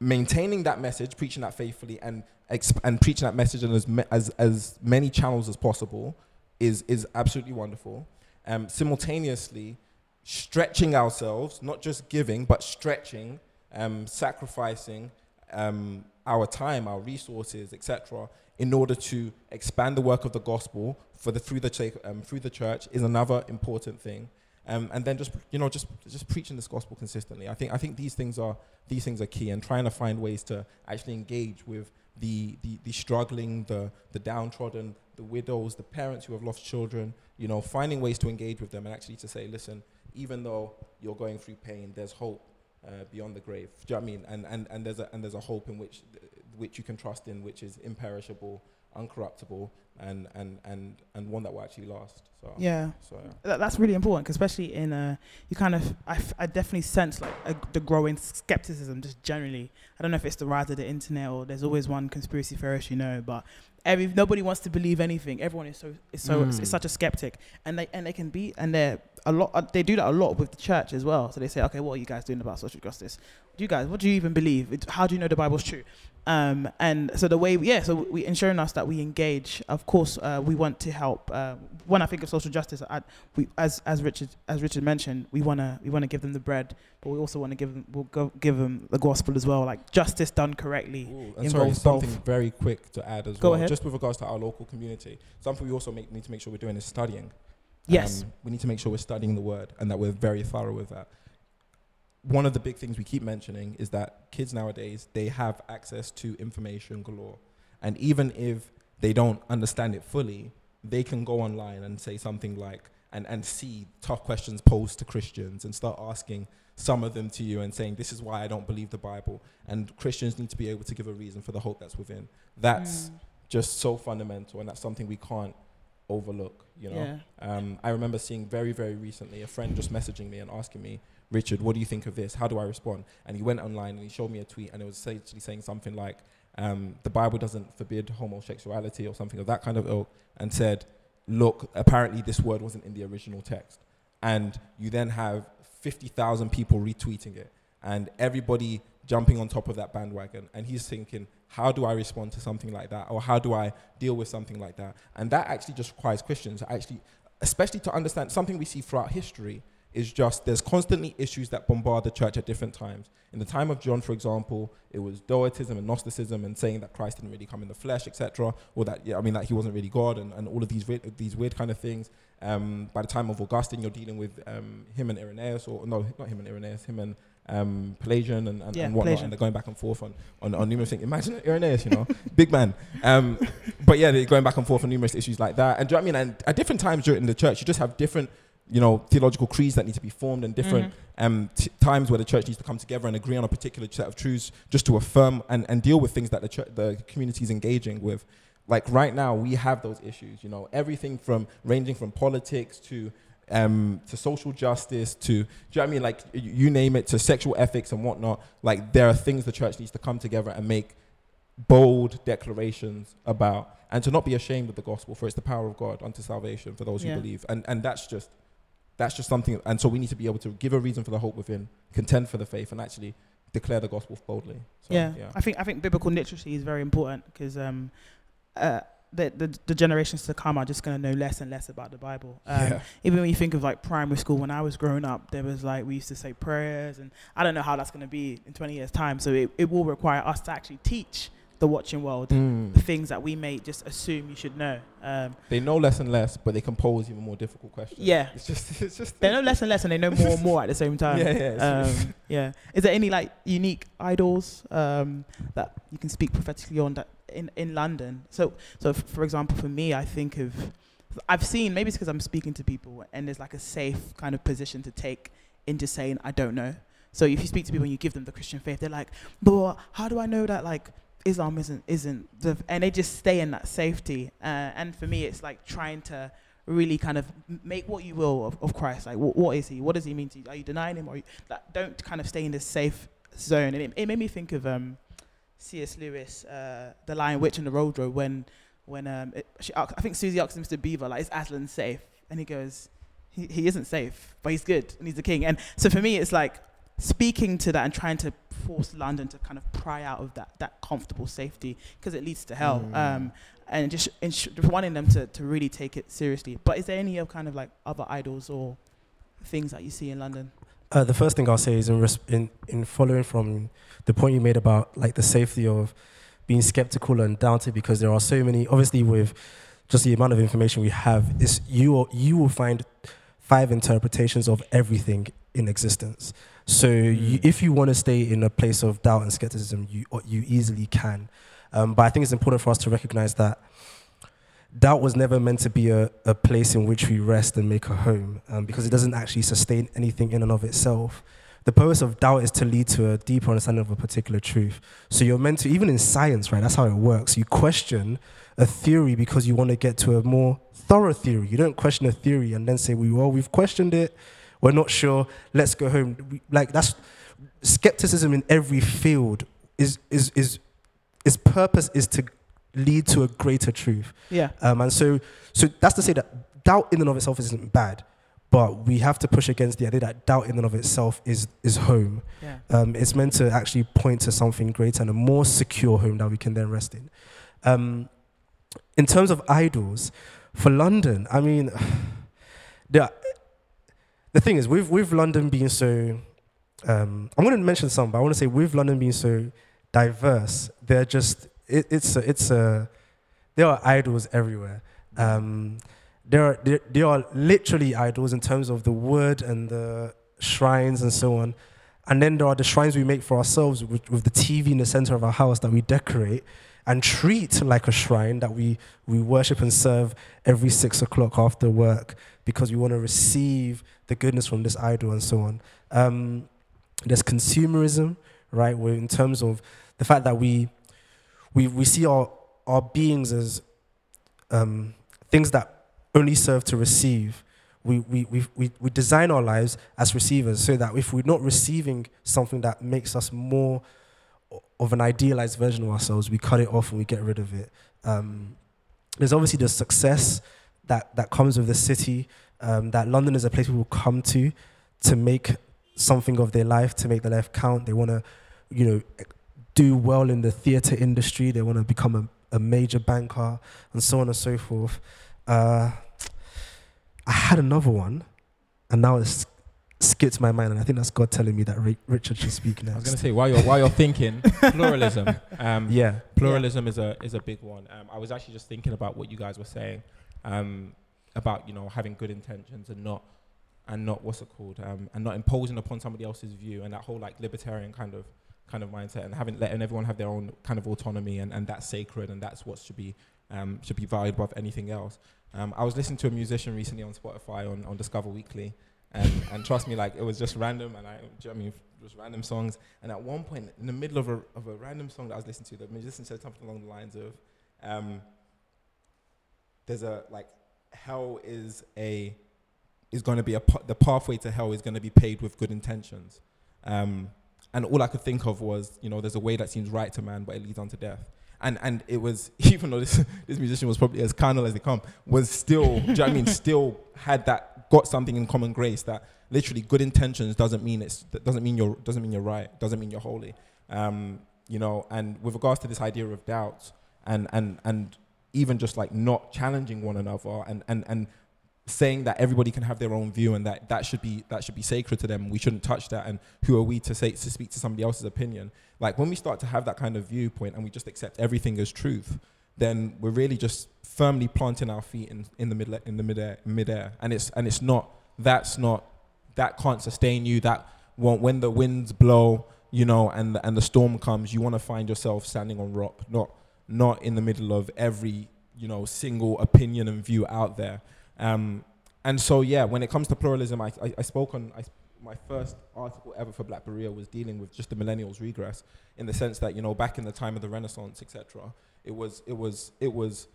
maintaining that message, preaching that faithfully, and exp- and preaching that message in as, ma- as as many channels as possible is is absolutely wonderful. Um, simultaneously, stretching ourselves, not just giving, but stretching, um, sacrificing um, our time, our resources, etc., in order to expand the work of the gospel for the through the ch- um, through the church is another important thing. Um, and then just you know just just preaching this gospel consistently. I think I think these things are these things are key, and trying to find ways to actually engage with the the, the struggling, the the downtrodden, the widows, the parents who have lost children. You know, finding ways to engage with them and actually to say, listen, even though you're going through pain, there's hope uh, beyond the grave. Do you know what I mean? And and and there's a and there's a hope in which which you can trust in, which is imperishable, uncorruptible, and and and and one that will actually last. So Yeah. So yeah. That, that's really important, 'cause especially in uh, you kind of I, f- I definitely sense like a, the growing skepticism just generally. I don't know if it's the rise of the internet or there's always one conspiracy theorist you know, but every nobody wants to believe anything. Everyone is so is so is, is such a skeptic, and they and they can be and they're a lot. Uh, they do that a lot with the church as well. So they say, okay, what are you guys doing about social justice? Do you guys? What do you even believe? It, how do you know the Bible's true? Um, and so the way, yeah, so we ensuring us that we engage. Of course, uh, we want to help. Uh, when I think of social justice, I, we, as as Richard as Richard mentioned, we wanna we wanna give them the bread, but we also want to give them we'll go, give them the gospel as well, like justice done correctly. Ooh, and sorry, something both. very quick to add as Go well. ahead. Just with regards to our local community, something we also make, need to make sure we're doing is studying. Yes. Um, we need to make sure we're studying the word and that we're very thorough with that. One of the big things we keep mentioning is that kids nowadays they have access to information galore, and even if they don't understand it fully, they can go online and say something like and and see tough questions posed to Christians and start asking some of them to you and saying this is why I don't believe the Bible. And Christians need to be able to give a reason for the hope that's within. That's Mm. just so fundamental, and that's something we can't overlook. You know. Yeah. Um, I remember seeing very, very recently a friend just messaging me and asking me, Richard, what do you think of this? How do I respond? And he went online and he showed me a tweet and it was essentially saying something like, um, the Bible doesn't forbid homosexuality or something of that kind of ilk, and said, look, apparently this word wasn't in the original text. And you then have 50,000 people retweeting it and everybody jumping on top of that bandwagon. And he's thinking, how do I respond to something like that? Or how do I deal with something like that? And that actually just requires to actually, especially to understand something we see throughout history is just there's constantly issues that bombard the church at different times. In the time of John, for example, it was Docetism and Gnosticism and saying that Christ didn't really come in the flesh, etc., or that yeah, I mean that he wasn't really God and, and all of these weird, these weird kind of things. Um, by the time of Augustine, you're dealing with um, him and Irenaeus, or no, not him and Irenaeus, him and um, Pelagian and, and, Yeah, and whatnot, Pelagian. and they're going back and forth on, on, on numerous things. Imagine Irenaeus, you know, big man. Um, but yeah, they're going back and forth on numerous issues like that. And do you know what I mean? And at different times during the church, you just have different, you know, theological creeds that need to be formed and different um, t- times where the church needs to come together and agree on a particular set of truths just to affirm and, and deal with things that the, church, the community is engaging with. Like right now, we have those issues, you know, everything from ranging from politics to um, to social justice to, do you know what I mean? Like, you name it, to sexual ethics and whatnot. Like, there are things the church needs to come together and make bold declarations about, and to not be ashamed of the gospel, for it's the power of God unto salvation for those Yeah. who believe. And and that's just that's just something. And so we need to be able to give a reason for the hope within, contend for the faith, and actually declare the gospel boldly. So, yeah. yeah. I think I think biblical literacy is very important because um, uh, the, the the generations to come are just going to know less and less about the Bible. Um, Yeah. Even when you think of like primary school, when I was growing up, there was like we used to say prayers, and I don't know how that's going to be in 20 years' time. So it, it will require us to actually teach the watching world Mm. the things that we may just assume you should know. Um, They know less and less, but they can pose even more difficult questions. yeah, It's just, it's just. they know less and less, and they know more and more at the same time. Yeah, yeah. um, yeah. Is there any like unique idols um, that you can speak prophetically on that in, in London? So, so f- for example, for me, I think of I've seen maybe it's because I'm speaking to people and there's like a safe kind of position to take in just saying I don't know. So if you speak to people and you give them the Christian faith, they're like, "But how do I know that like Islam isn't isn't?" The, and they just stay in that safety. Uh, and for me, it's like trying to really kind of make what you will of, of Christ. Like, wh- what is he? What does he mean to you? Are you denying him, or you, like, don't kind of stay in this safe zone? And it, it made me think of um, C.S. Lewis, uh, The Lion, Witch, and the Wardrobe. When when um, it, she, I think Susie asked Mr. Beaver, like, is Aslan safe? And he goes, he, he isn't safe, but he's good and he's the king. And so for me, it's like speaking to that and trying to force London to kind of pry out of that that comfortable safety because it leads to hell. Um, and just ins- wanting them to, to really take it seriously. But is there any of kind of like other idols or things that you see in London? Uh, the first thing I'll say is in, res- in in following from the point you made about like the safety of being skeptical and doubted because there are so many. Obviously, with just the amount of information we have, is you will, you will find five interpretations of everything in existence. So you, if you want to stay in a place of doubt and skepticism, you you easily can. Um, but I think it's important for us to recognize that doubt was never meant to be a, a place in which we rest and make a home um, because it doesn't actually sustain anything in and of itself. The purpose of doubt is to lead to a deeper understanding of a particular truth. So you're meant to, even in science, right? That's how it works. You question a theory because you want to get to a more thorough theory. You don't question a theory and then say, "We well, we've questioned it. We're not sure. Let's go home." Like that's skepticism in every field is is is its purpose is to lead to a greater truth. Yeah. Um, and so, so that's to say that doubt in and of itself isn't bad, but we have to push against the idea that doubt in and of itself is is home. Yeah. Um, it's meant to actually point to something greater and a more secure home that we can then rest in. Um, in terms of idols, for London, I mean, the the thing is with with London being so, um, I'm going to mention some, but I want to say with London being so diverse, they're just it, it's a, it's a there are idols everywhere. Um, there are there, there are literally idols in terms of the wood and the shrines and so on. And then there are the shrines we make for ourselves with, with the TV in the center of our house that we decorate and treat like a shrine that we, we worship and serve every six o'clock after work because we want to receive the goodness from this idol and so on. Um, there's consumerism, right? Where in terms of the fact that we we, we see our, our beings as um, things that only serve to receive. We, we, we, we, we design our lives as receivers so that if we're not receiving something that makes us more of an idealized version of ourselves, we cut it off and we get rid of it. Um, there's obviously the success that, that comes with the city, um, that London is a place people come to to make something of their life, to make their life count. They want to, you know, do well in the theater industry. They want to become a, a major banker and so on and so forth. Uh, I had another one, and now it's skipped my mind, and I think that's God telling me that Ri- Richard should speak next. I was going to say while you're while you're thinking pluralism. Um, yeah, pluralism is a is a big one. Um, I was actually just thinking about what you guys were saying um, about you know having good intentions and not and not what's it called um, and not imposing upon somebody else's view and that whole like libertarian kind of kind of mindset and having letting everyone have their own kind of autonomy and, and that's sacred and that's what should be um, should be valued above anything else. Um, I was listening to a musician recently on Spotify on, on Discover Weekly. And, and trust me, like it was just random, and I, you know I mean, just random songs. And at one point, in the middle of a, of a random song that I was listening to, the musician said something along the lines of, um, "There's a like, hell is a is going to be a the pathway to hell is going to be paved with good intentions." Um, and all I could think of was, you know, there's a way that seems right to man, but it leads on to death. And and it was even though this this musician was probably as carnal as they come, was still, do you know what I mean, still had that got something in common grace that literally good intentions doesn't mean it's that doesn't mean you're doesn't mean you're right, doesn't mean you're holy. Um, you know, and with regards to this idea of doubt and and and even just like not challenging one another and and and saying that everybody can have their own view and that that should be that should be sacred to them. We shouldn't touch that. And who are we to say to speak to somebody else's opinion? Like when we start to have that kind of viewpoint and we just accept everything as truth, then we're really just firmly planting our feet in, in the mid in the midair midair. And it's and it's not that's not that can't sustain you. That won't when the winds blow, you know, and and the storm comes, you want to find yourself standing on rock, not not in the middle of every you know single opinion and view out there. Um, and so, yeah, when it comes to pluralism, I, I, I spoke on I, my first article ever for Black Berea was dealing with just the millennials regress in the sense that you know back in the time of the Renaissance, etc. It was it was it was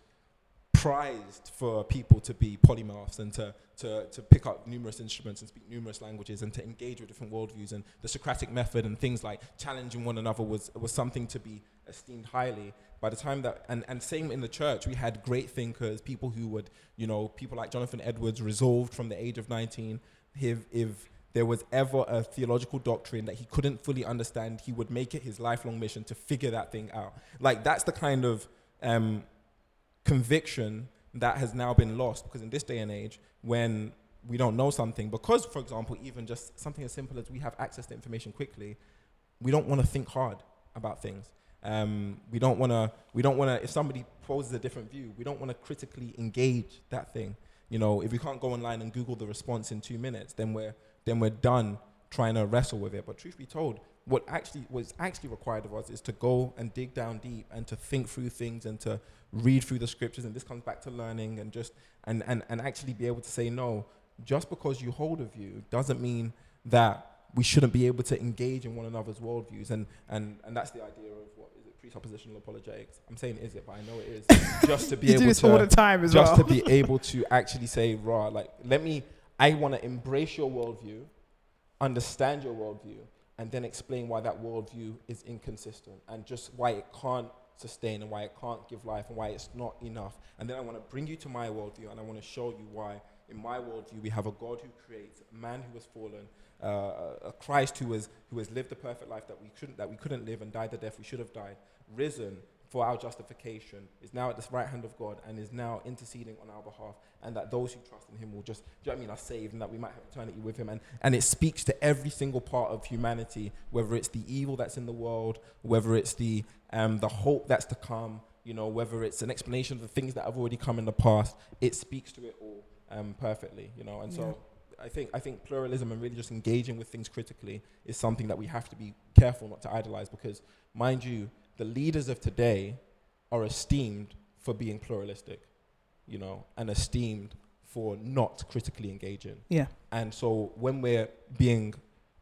prized for people to be polymaths and to, to, to pick up numerous instruments and speak numerous languages and to engage with different worldviews. And the Socratic method and things like challenging one another was, was something to be esteemed highly. By the time that, and, and same in the church, we had great thinkers, people who would, you know, people like Jonathan Edwards resolved from the age of 19. If, if there was ever a theological doctrine that he couldn't fully understand, he would make it his lifelong mission to figure that thing out. Like, that's the kind of um, conviction that has now been lost because in this day and age when we don't know something because for example even just something as simple as we have access to information quickly we don't want to think hard about things um, we don't want to we don't want to if somebody poses a different view we don't want to critically engage that thing. You know if we can't go online and google the response in two minutes then we're then we're done trying to wrestle with it. But truth be told what actually was actually required of us is to go and dig down deep and to think through things and to read through the scriptures. And this comes back to learning and just and, and, and actually be able to say no just because you hold a view doesn't mean that we shouldn't be able to engage in one another's worldviews. And and, and that's the idea of presuppositional apologetics i'm saying is it but i know it is just to be able do this to all the time as just well. to be able to actually say raw like let me i want to embrace your worldview understand your worldview and then explain why that worldview is inconsistent and just why it can't sustain and why it can't give life and why it's not enough. And then I want to bring you to my worldview and I want to show you why in my worldview we have a God who creates, a man who has fallen, uh, a Christ who has, who has lived the perfect life that we, couldn't, that we couldn't live and died the death we should have died, risen for our justification, is now at the right hand of God and is now interceding on our behalf, and that those who trust in him will just, do you know I mean, are saved and that we might have eternity with him. And, and it speaks to every single part of humanity, whether it's the evil that's in the world, whether it's the, um, the hope that's to come, you know, whether it's an explanation of the things that have already come in the past, it speaks to it all um, perfectly, you know. And so I think I think pluralism and really just engaging with things critically is something that we have to be careful not to idolize because, mind you, the leaders of today are esteemed for being pluralistic, you know, and esteemed for not critically engaging. Yeah. And so when we're being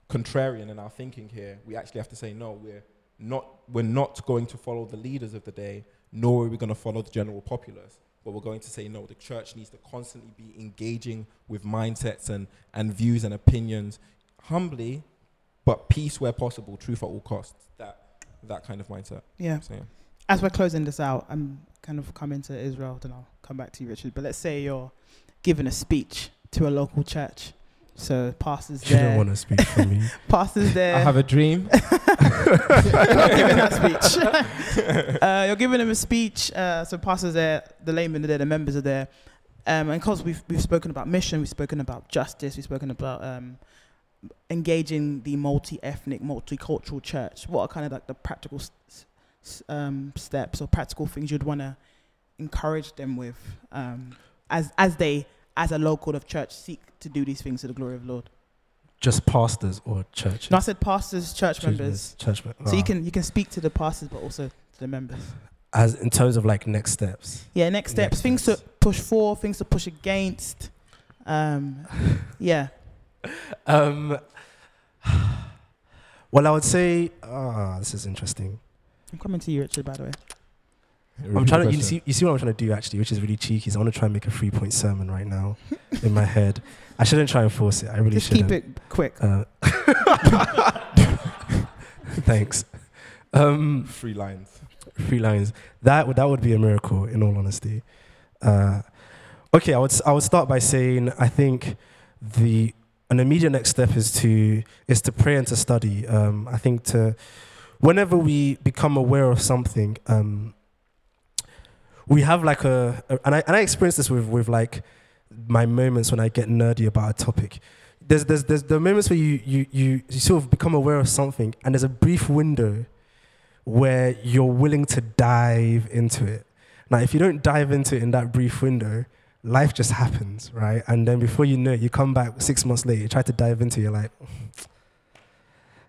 contrarian in our thinking here, we actually have to say no, we're not we're not going to follow the leaders of the day, nor are we going to follow the general populace. But we're going to say no, the church needs to constantly be engaging with mindsets and, and views and opinions humbly, but peace where possible, truth at all costs. That that kind of mindset. Yeah. So, yeah. As we're closing this out, I'm kind of coming to Israel, then I'll come back to you, Richard. But let's say you're giving a speech to a local church. So pastors You don't want to speak for me. pastors there. I have a dream. you're not giving that speech. uh, you're giving them a speech. Uh, so pastors there, the laymen are there, the members are there. Um, and because we've we've spoken about mission, we've spoken about justice, we've spoken about um, engaging the multi-ethnic, multicultural church. What are kind of like the practical s- s- um, steps or practical things you'd want to encourage them with um, as as they as a local of church seek to do these things to the glory of the Lord? Just pastors or churches. No, I said pastors, church Church members. Church mem- So you ah. can you can speak to the pastors, but also to the members. as in terms of like next steps. Yeah, next steps, Next things steps. to push for, things to push against. Um, yeah, Um, well, I would say, ah, this is interesting. I'm coming to you, Richard. By the way, I'm trying to, you see, you see what I'm trying to do actually, which is really cheeky. Is I want to try and make a three point sermon right now in my head. I shouldn't try and force it. I really just shouldn't. keep it quick. Uh, thanks. Um, Three lines. three lines. That would that would be a miracle, in all honesty. Uh, okay, I would s- I would start by saying I think the an immediate next step is to is to pray and to study. Um, I think to whenever we become aware of something, um, we have like a, a and I and I experience this with with like my moments when I get nerdy about a topic. There's there's there's the moments where you you you, you sort of become aware of something, and there's a brief window where you're willing to dive into it. Now, if you don't dive into it in that brief window, life just happens, right? And then before you know it, you come back six months later, you try to dive into it, you're like,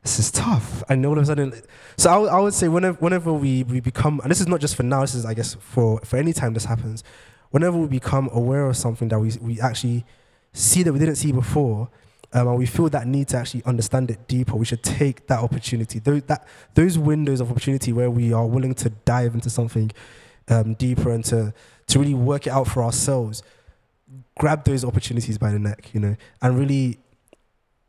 this is tough. And all of a sudden, so I, would- say whenever, whenever we, we become, and this is not just for now, this is, I guess, for, for any time this happens, whenever we become aware of something that we, we actually see that we didn't see before, um, and we feel that need to actually understand it deeper, we should take that opportunity. Those, that, those windows of opportunity where we are willing to dive into something um, deeper and to, to really work it out for ourselves, grab those opportunities by the neck, you know, and really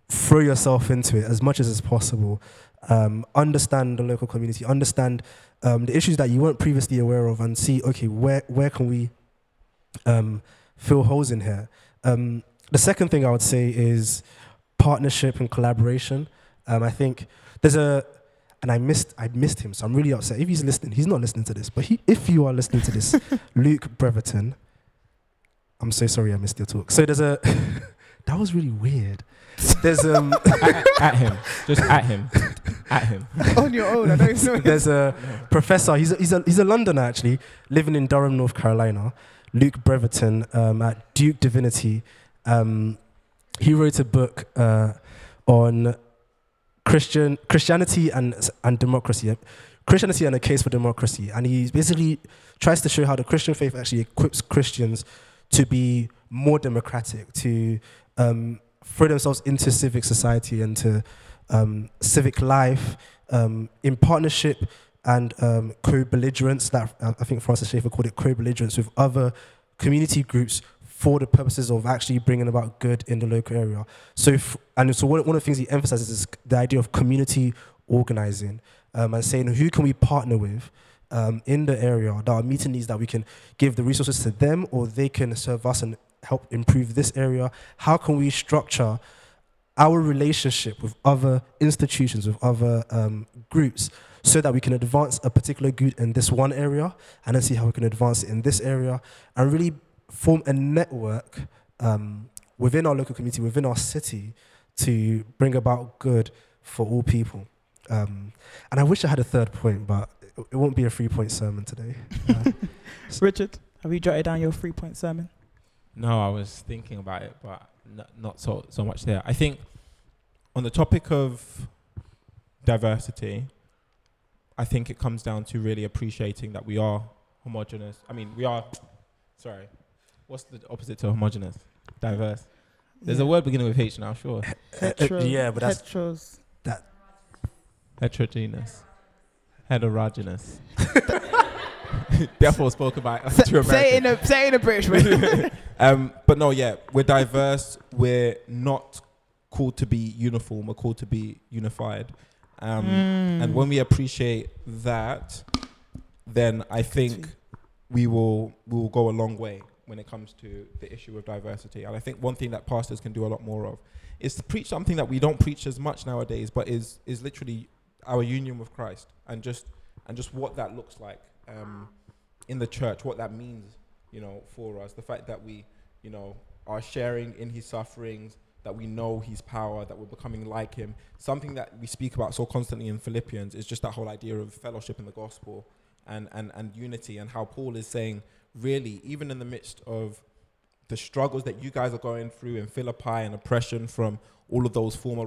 throw yourself into it as much as is possible. Um, understand the local community, understand um, the issues that you weren't previously aware of, and see, okay, where, where can we um, fill holes in here? Um, the second thing I would say is partnership and collaboration. Um, I think there's a, and I missed, I missed him, so I'm really upset. If he's listening, he's not listening to this, but he, if you are listening to this, Luke Bretherton, I'm so sorry I missed your talk. So there's a, that was really weird. There's um, at, at him, just at him, at him. On your own, I don't know. there's a professor. He's a, he's a he's a Londoner actually, living in Durham, North Carolina. Luke Bretherton um, at Duke Divinity. Um, he wrote a book uh, on Christian Christianity and and democracy. Christianity and a case for democracy, and he basically tries to show how the Christian faith actually equips Christians to be more democratic, to um, throw themselves into civic society and to um, civic life um, in partnership and um, co-belligerence. That uh, I think Francis Schaeffer called it co-belligerence with other community groups for the purposes of actually bringing about good in the local area. So, if, and so one, one of the things he emphasizes is the idea of community organizing um, and saying who can we partner with um, in the area that are meeting needs that we can give the resources to them or they can serve us and help improve this area. How can we structure our relationship with other institutions, with other um, groups, so that we can advance a particular good in this one area and then see how we can advance it in this area and really form a network um, within our local community, within our city, to bring about good for all people. Um, and I wish I had a third point, but it, it won't be a three point sermon today. Uh, Richard, have you jotted down your three point sermon? No, I was thinking about it, but n- not so so much there. I think on the topic of diversity, I think it comes down to really appreciating that we are homogenous. I mean, we are. Sorry, what's the opposite to homogenous? Diverse. There's a word beginning with H now, sure. Uh, hetero, yeah, but that's heteros. Heterogeneous. Heterogeneous. Therefore spoke about Say, to say it in a say it in a British way. Um, but no, yeah, we're diverse. We're not called to be uniform. We're called to be unified. Um, Mm. And when we appreciate that, then I think we will we will go a long way when it comes to the issue of diversity. And I think one thing that pastors can do a lot more of is to preach something that we don't preach as much nowadays, but is is literally our union with Christ and just and just what that looks like um, in the church, what that means, you know, for us. The fact that we, you know, are sharing in His sufferings, that we know His power, that we're becoming like Him. Something that we speak about so constantly in Philippians is just that whole idea of fellowship in the gospel and and and unity, and how Paul is saying, really, even in the midst of the struggles that you guys are going through in Philippi and oppression from all of those former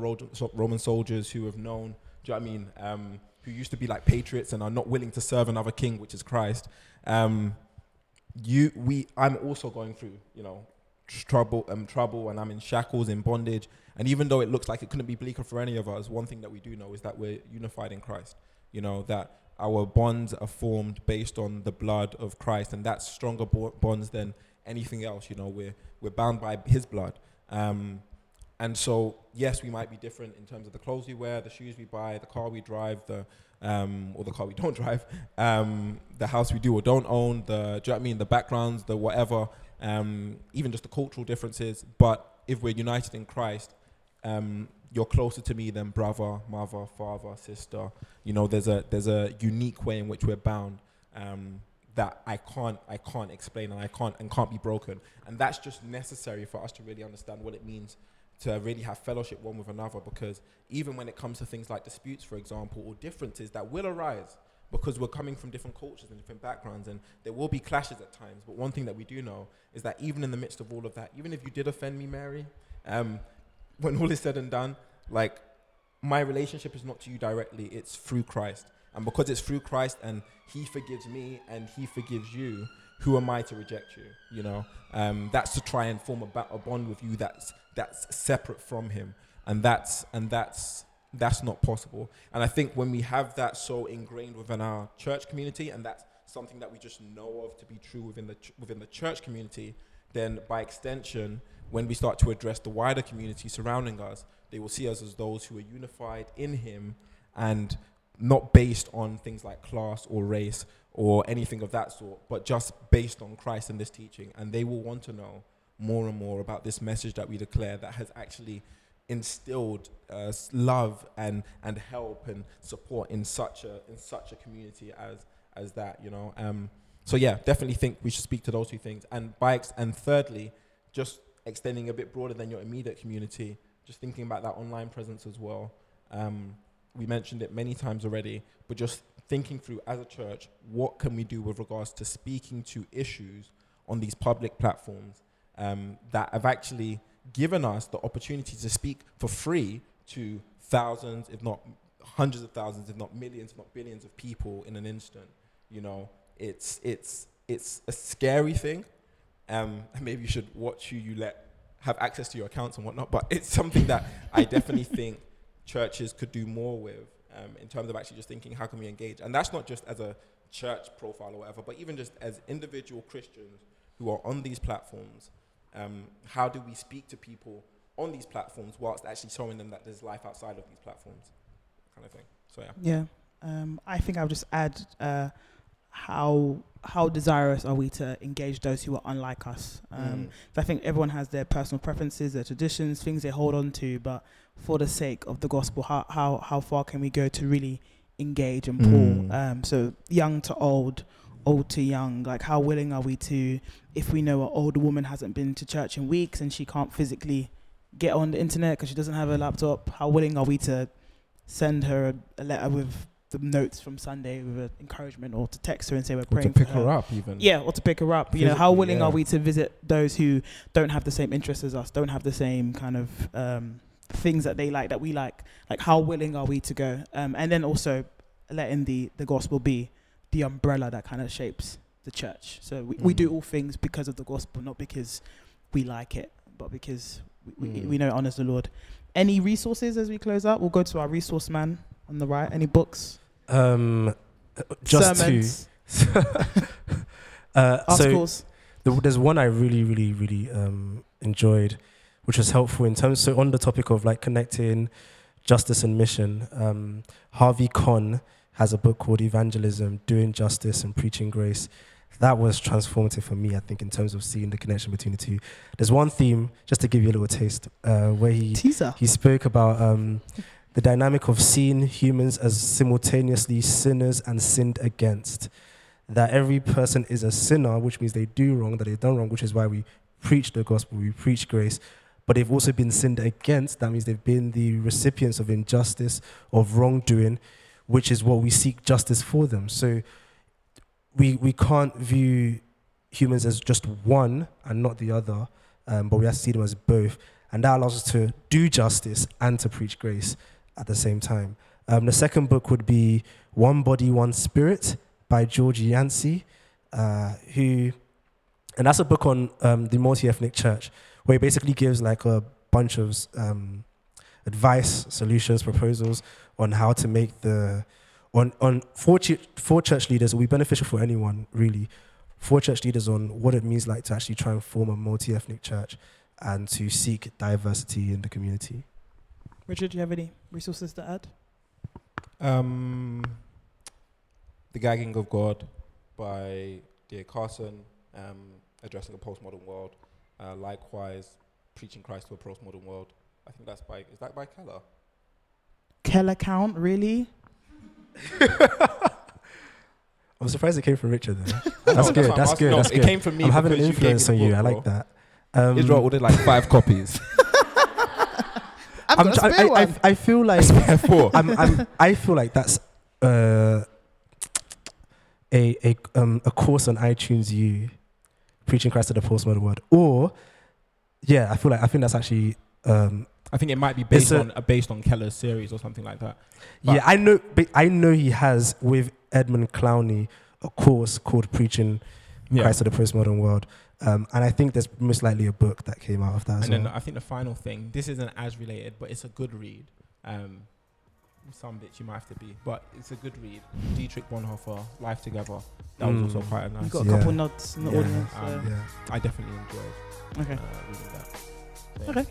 Roman soldiers who have known, do you know what I mean, um, who used to be like patriots and are not willing to serve another king, which is Christ. Um, you, we, I'm also going through, you know, trouble, um, trouble, and I'm in shackles, in bondage. And even though it looks like it couldn't be bleaker for any of us, one thing that we do know is that we're unified in Christ. You know that our bonds are formed based on the blood of Christ, and that's stronger bo- bonds than anything else. You know, we're we're bound by His blood. Um, and so, yes, we might be different in terms of the clothes we wear, the shoes we buy, the car we drive, the um, or the car we don't drive, um, the house we do or don't own, the do you know what I mean, the backgrounds, the whatever, um, even just the cultural differences. But if we're united in Christ, um, you're closer to me than brother, mother, father, sister. You know, there's a there's a unique way in which we're bound um, that I can't I can't explain and I can't and can't be broken. And that's just necessary for us to really understand what it means to really have fellowship one with another because even when it comes to things like disputes, for example, or differences that will arise because we're coming from different cultures and different backgrounds and there will be clashes at times. But one thing that we do know is that even in the midst of all of that, even if you did offend me, Mary, um, when all is said and done, like my relationship is not to you directly, it's through Christ. And because it's through Christ and He forgives me and He forgives you, who am I to reject you? You know, um, that's to try and form a, ba- a bond with you that's that's separate from Him, and that's and that's that's not possible. And I think when we have that so ingrained within our church community, and that's something that we just know of to be true within the ch- within the church community, then by extension, when we start to address the wider community surrounding us, they will see us as those who are unified in Him and not based on things like class or race or anything of that sort, but just based on Christ and this teaching. And they will want to know more and more about this message that we declare that has actually instilled uh, love and, and help and support in such a in such a community as as that. You know. Um, so yeah, definitely think we should speak to those two things. And bikes and thirdly, just extending a bit broader than your immediate community, just thinking about that online presence as well. Um, we mentioned it many times already, but just thinking through as a church, what can we do with regards to speaking to issues on these public platforms um, that have actually given us the opportunity to speak for free to thousands, if not hundreds of thousands, if not millions, if not billions of people in an instant. You know, it's it's it's a scary thing. Um, and maybe you should watch who you let have access to your accounts and whatnot. But it's something that I definitely think churches could do more with um, in terms of actually just thinking how can we engage, and that's not just as a church profile or whatever, but even just as individual Christians who are on these platforms. Um, how do we speak to people on these platforms whilst actually showing them that there's life outside of these platforms, kind of thing. So yeah. Yeah. Um, I think I'll just add uh, how how desirous are we to engage those who are unlike us? Um, Mm. so I think everyone has their personal preferences, their traditions, things they hold on to, but for the sake of the gospel, how how how far can we go to really engage and pull? Mm. Um, so young to old, old to young. Like how willing are we to, if we know an older woman hasn't been to church in weeks and she can't physically get on the internet because she doesn't have a laptop, how willing are we to send her a, a letter with the notes from Sunday with a encouragement, or to text her and say we're Or praying to pick for her up even. yeah, or to pick her up. You know, how willing yeah. are we to visit those who don't have the same interests as us, don't have the same kind of um, things that they like that we like? Like, how willing are we to go? Um, and then also letting the the gospel be the umbrella that kind of shapes the church. So we, we do Mm. all things because of the gospel, not because we like it, but because we, we, Mm. we know it honors the Lord. Any resources as we close out? We'll go to our resource man on the right. Any books? Um, just sermons, to. uh, so articles. the, there's one I really, really, really um, enjoyed, which was helpful in terms. So on the topic of like connecting justice and mission, um, Harvie Conn has a book called Evangelism: Doing Justice and Preaching Grace. That was transformative for me, I think, in terms of seeing the connection between the two. There's one theme, just to give you a little taste, uh, where he Teaser. he spoke about um, the dynamic of seeing humans as simultaneously sinners and sinned against. That every person is a sinner, which means they do wrong, that they've done wrong, which is why we preach the gospel, we preach grace. But they've also been sinned against. That means they've been the recipients of injustice, of wrongdoing, which is what we seek justice for them. So we, we can't view humans as just one and not the other, um, but we have to see them as both. And that allows us to do justice and to preach grace at the same time. Um, the second book would be One Body, One Spirit by George Yancey, uh, who, and that's a book on um, the multi ethnic church, where he basically gives like a bunch of um, advice, solutions, proposals on how to make the, on, on for, ch- for church leaders, it will be beneficial for anyone really, for church leaders on what it means like to actually try and form a multi ethnic church and to seek diversity in the community. Richard, do you have any resources to add? Um, the Gagging of God by D.A. Carson, um, addressing a postmodern world. Uh, likewise, preaching Christ to a postmodern world. I think that's by is that by Keller? Keller count, really? I'm surprised it came from Richard. Though. No, That's good. what I'm That's good. No, That's it good. came from me I'm having an because you influence on you. book, I like that. Um, Israel ordered like five copies. I've I'm tr- I, spare I, one. I, I feel like Four. I'm, I'm, I feel like that's uh, a a um a course on iTunes U, preaching Christ to the postmodern world, or yeah, I feel like I think that's actually um I think it might be based a- on uh, based on Keller's series or something like that. But- yeah I know but I know he has with Edmund Clowney a course called preaching Yeah. Christ to the postmodern world, um and I think there's most likely a book that came out of that. And then. I think the final thing, this isn't as related, but it's a good read. Um, some bitch you might have to be, but it's a good read. Dietrich Bonhoeffer, Life Together. That was also Mm. quite a nice. You nice. got a Yeah. couple nods in the Yeah. audience. Um, yeah. I definitely enjoyed Okay. uh, reading that. So, yeah. Okay.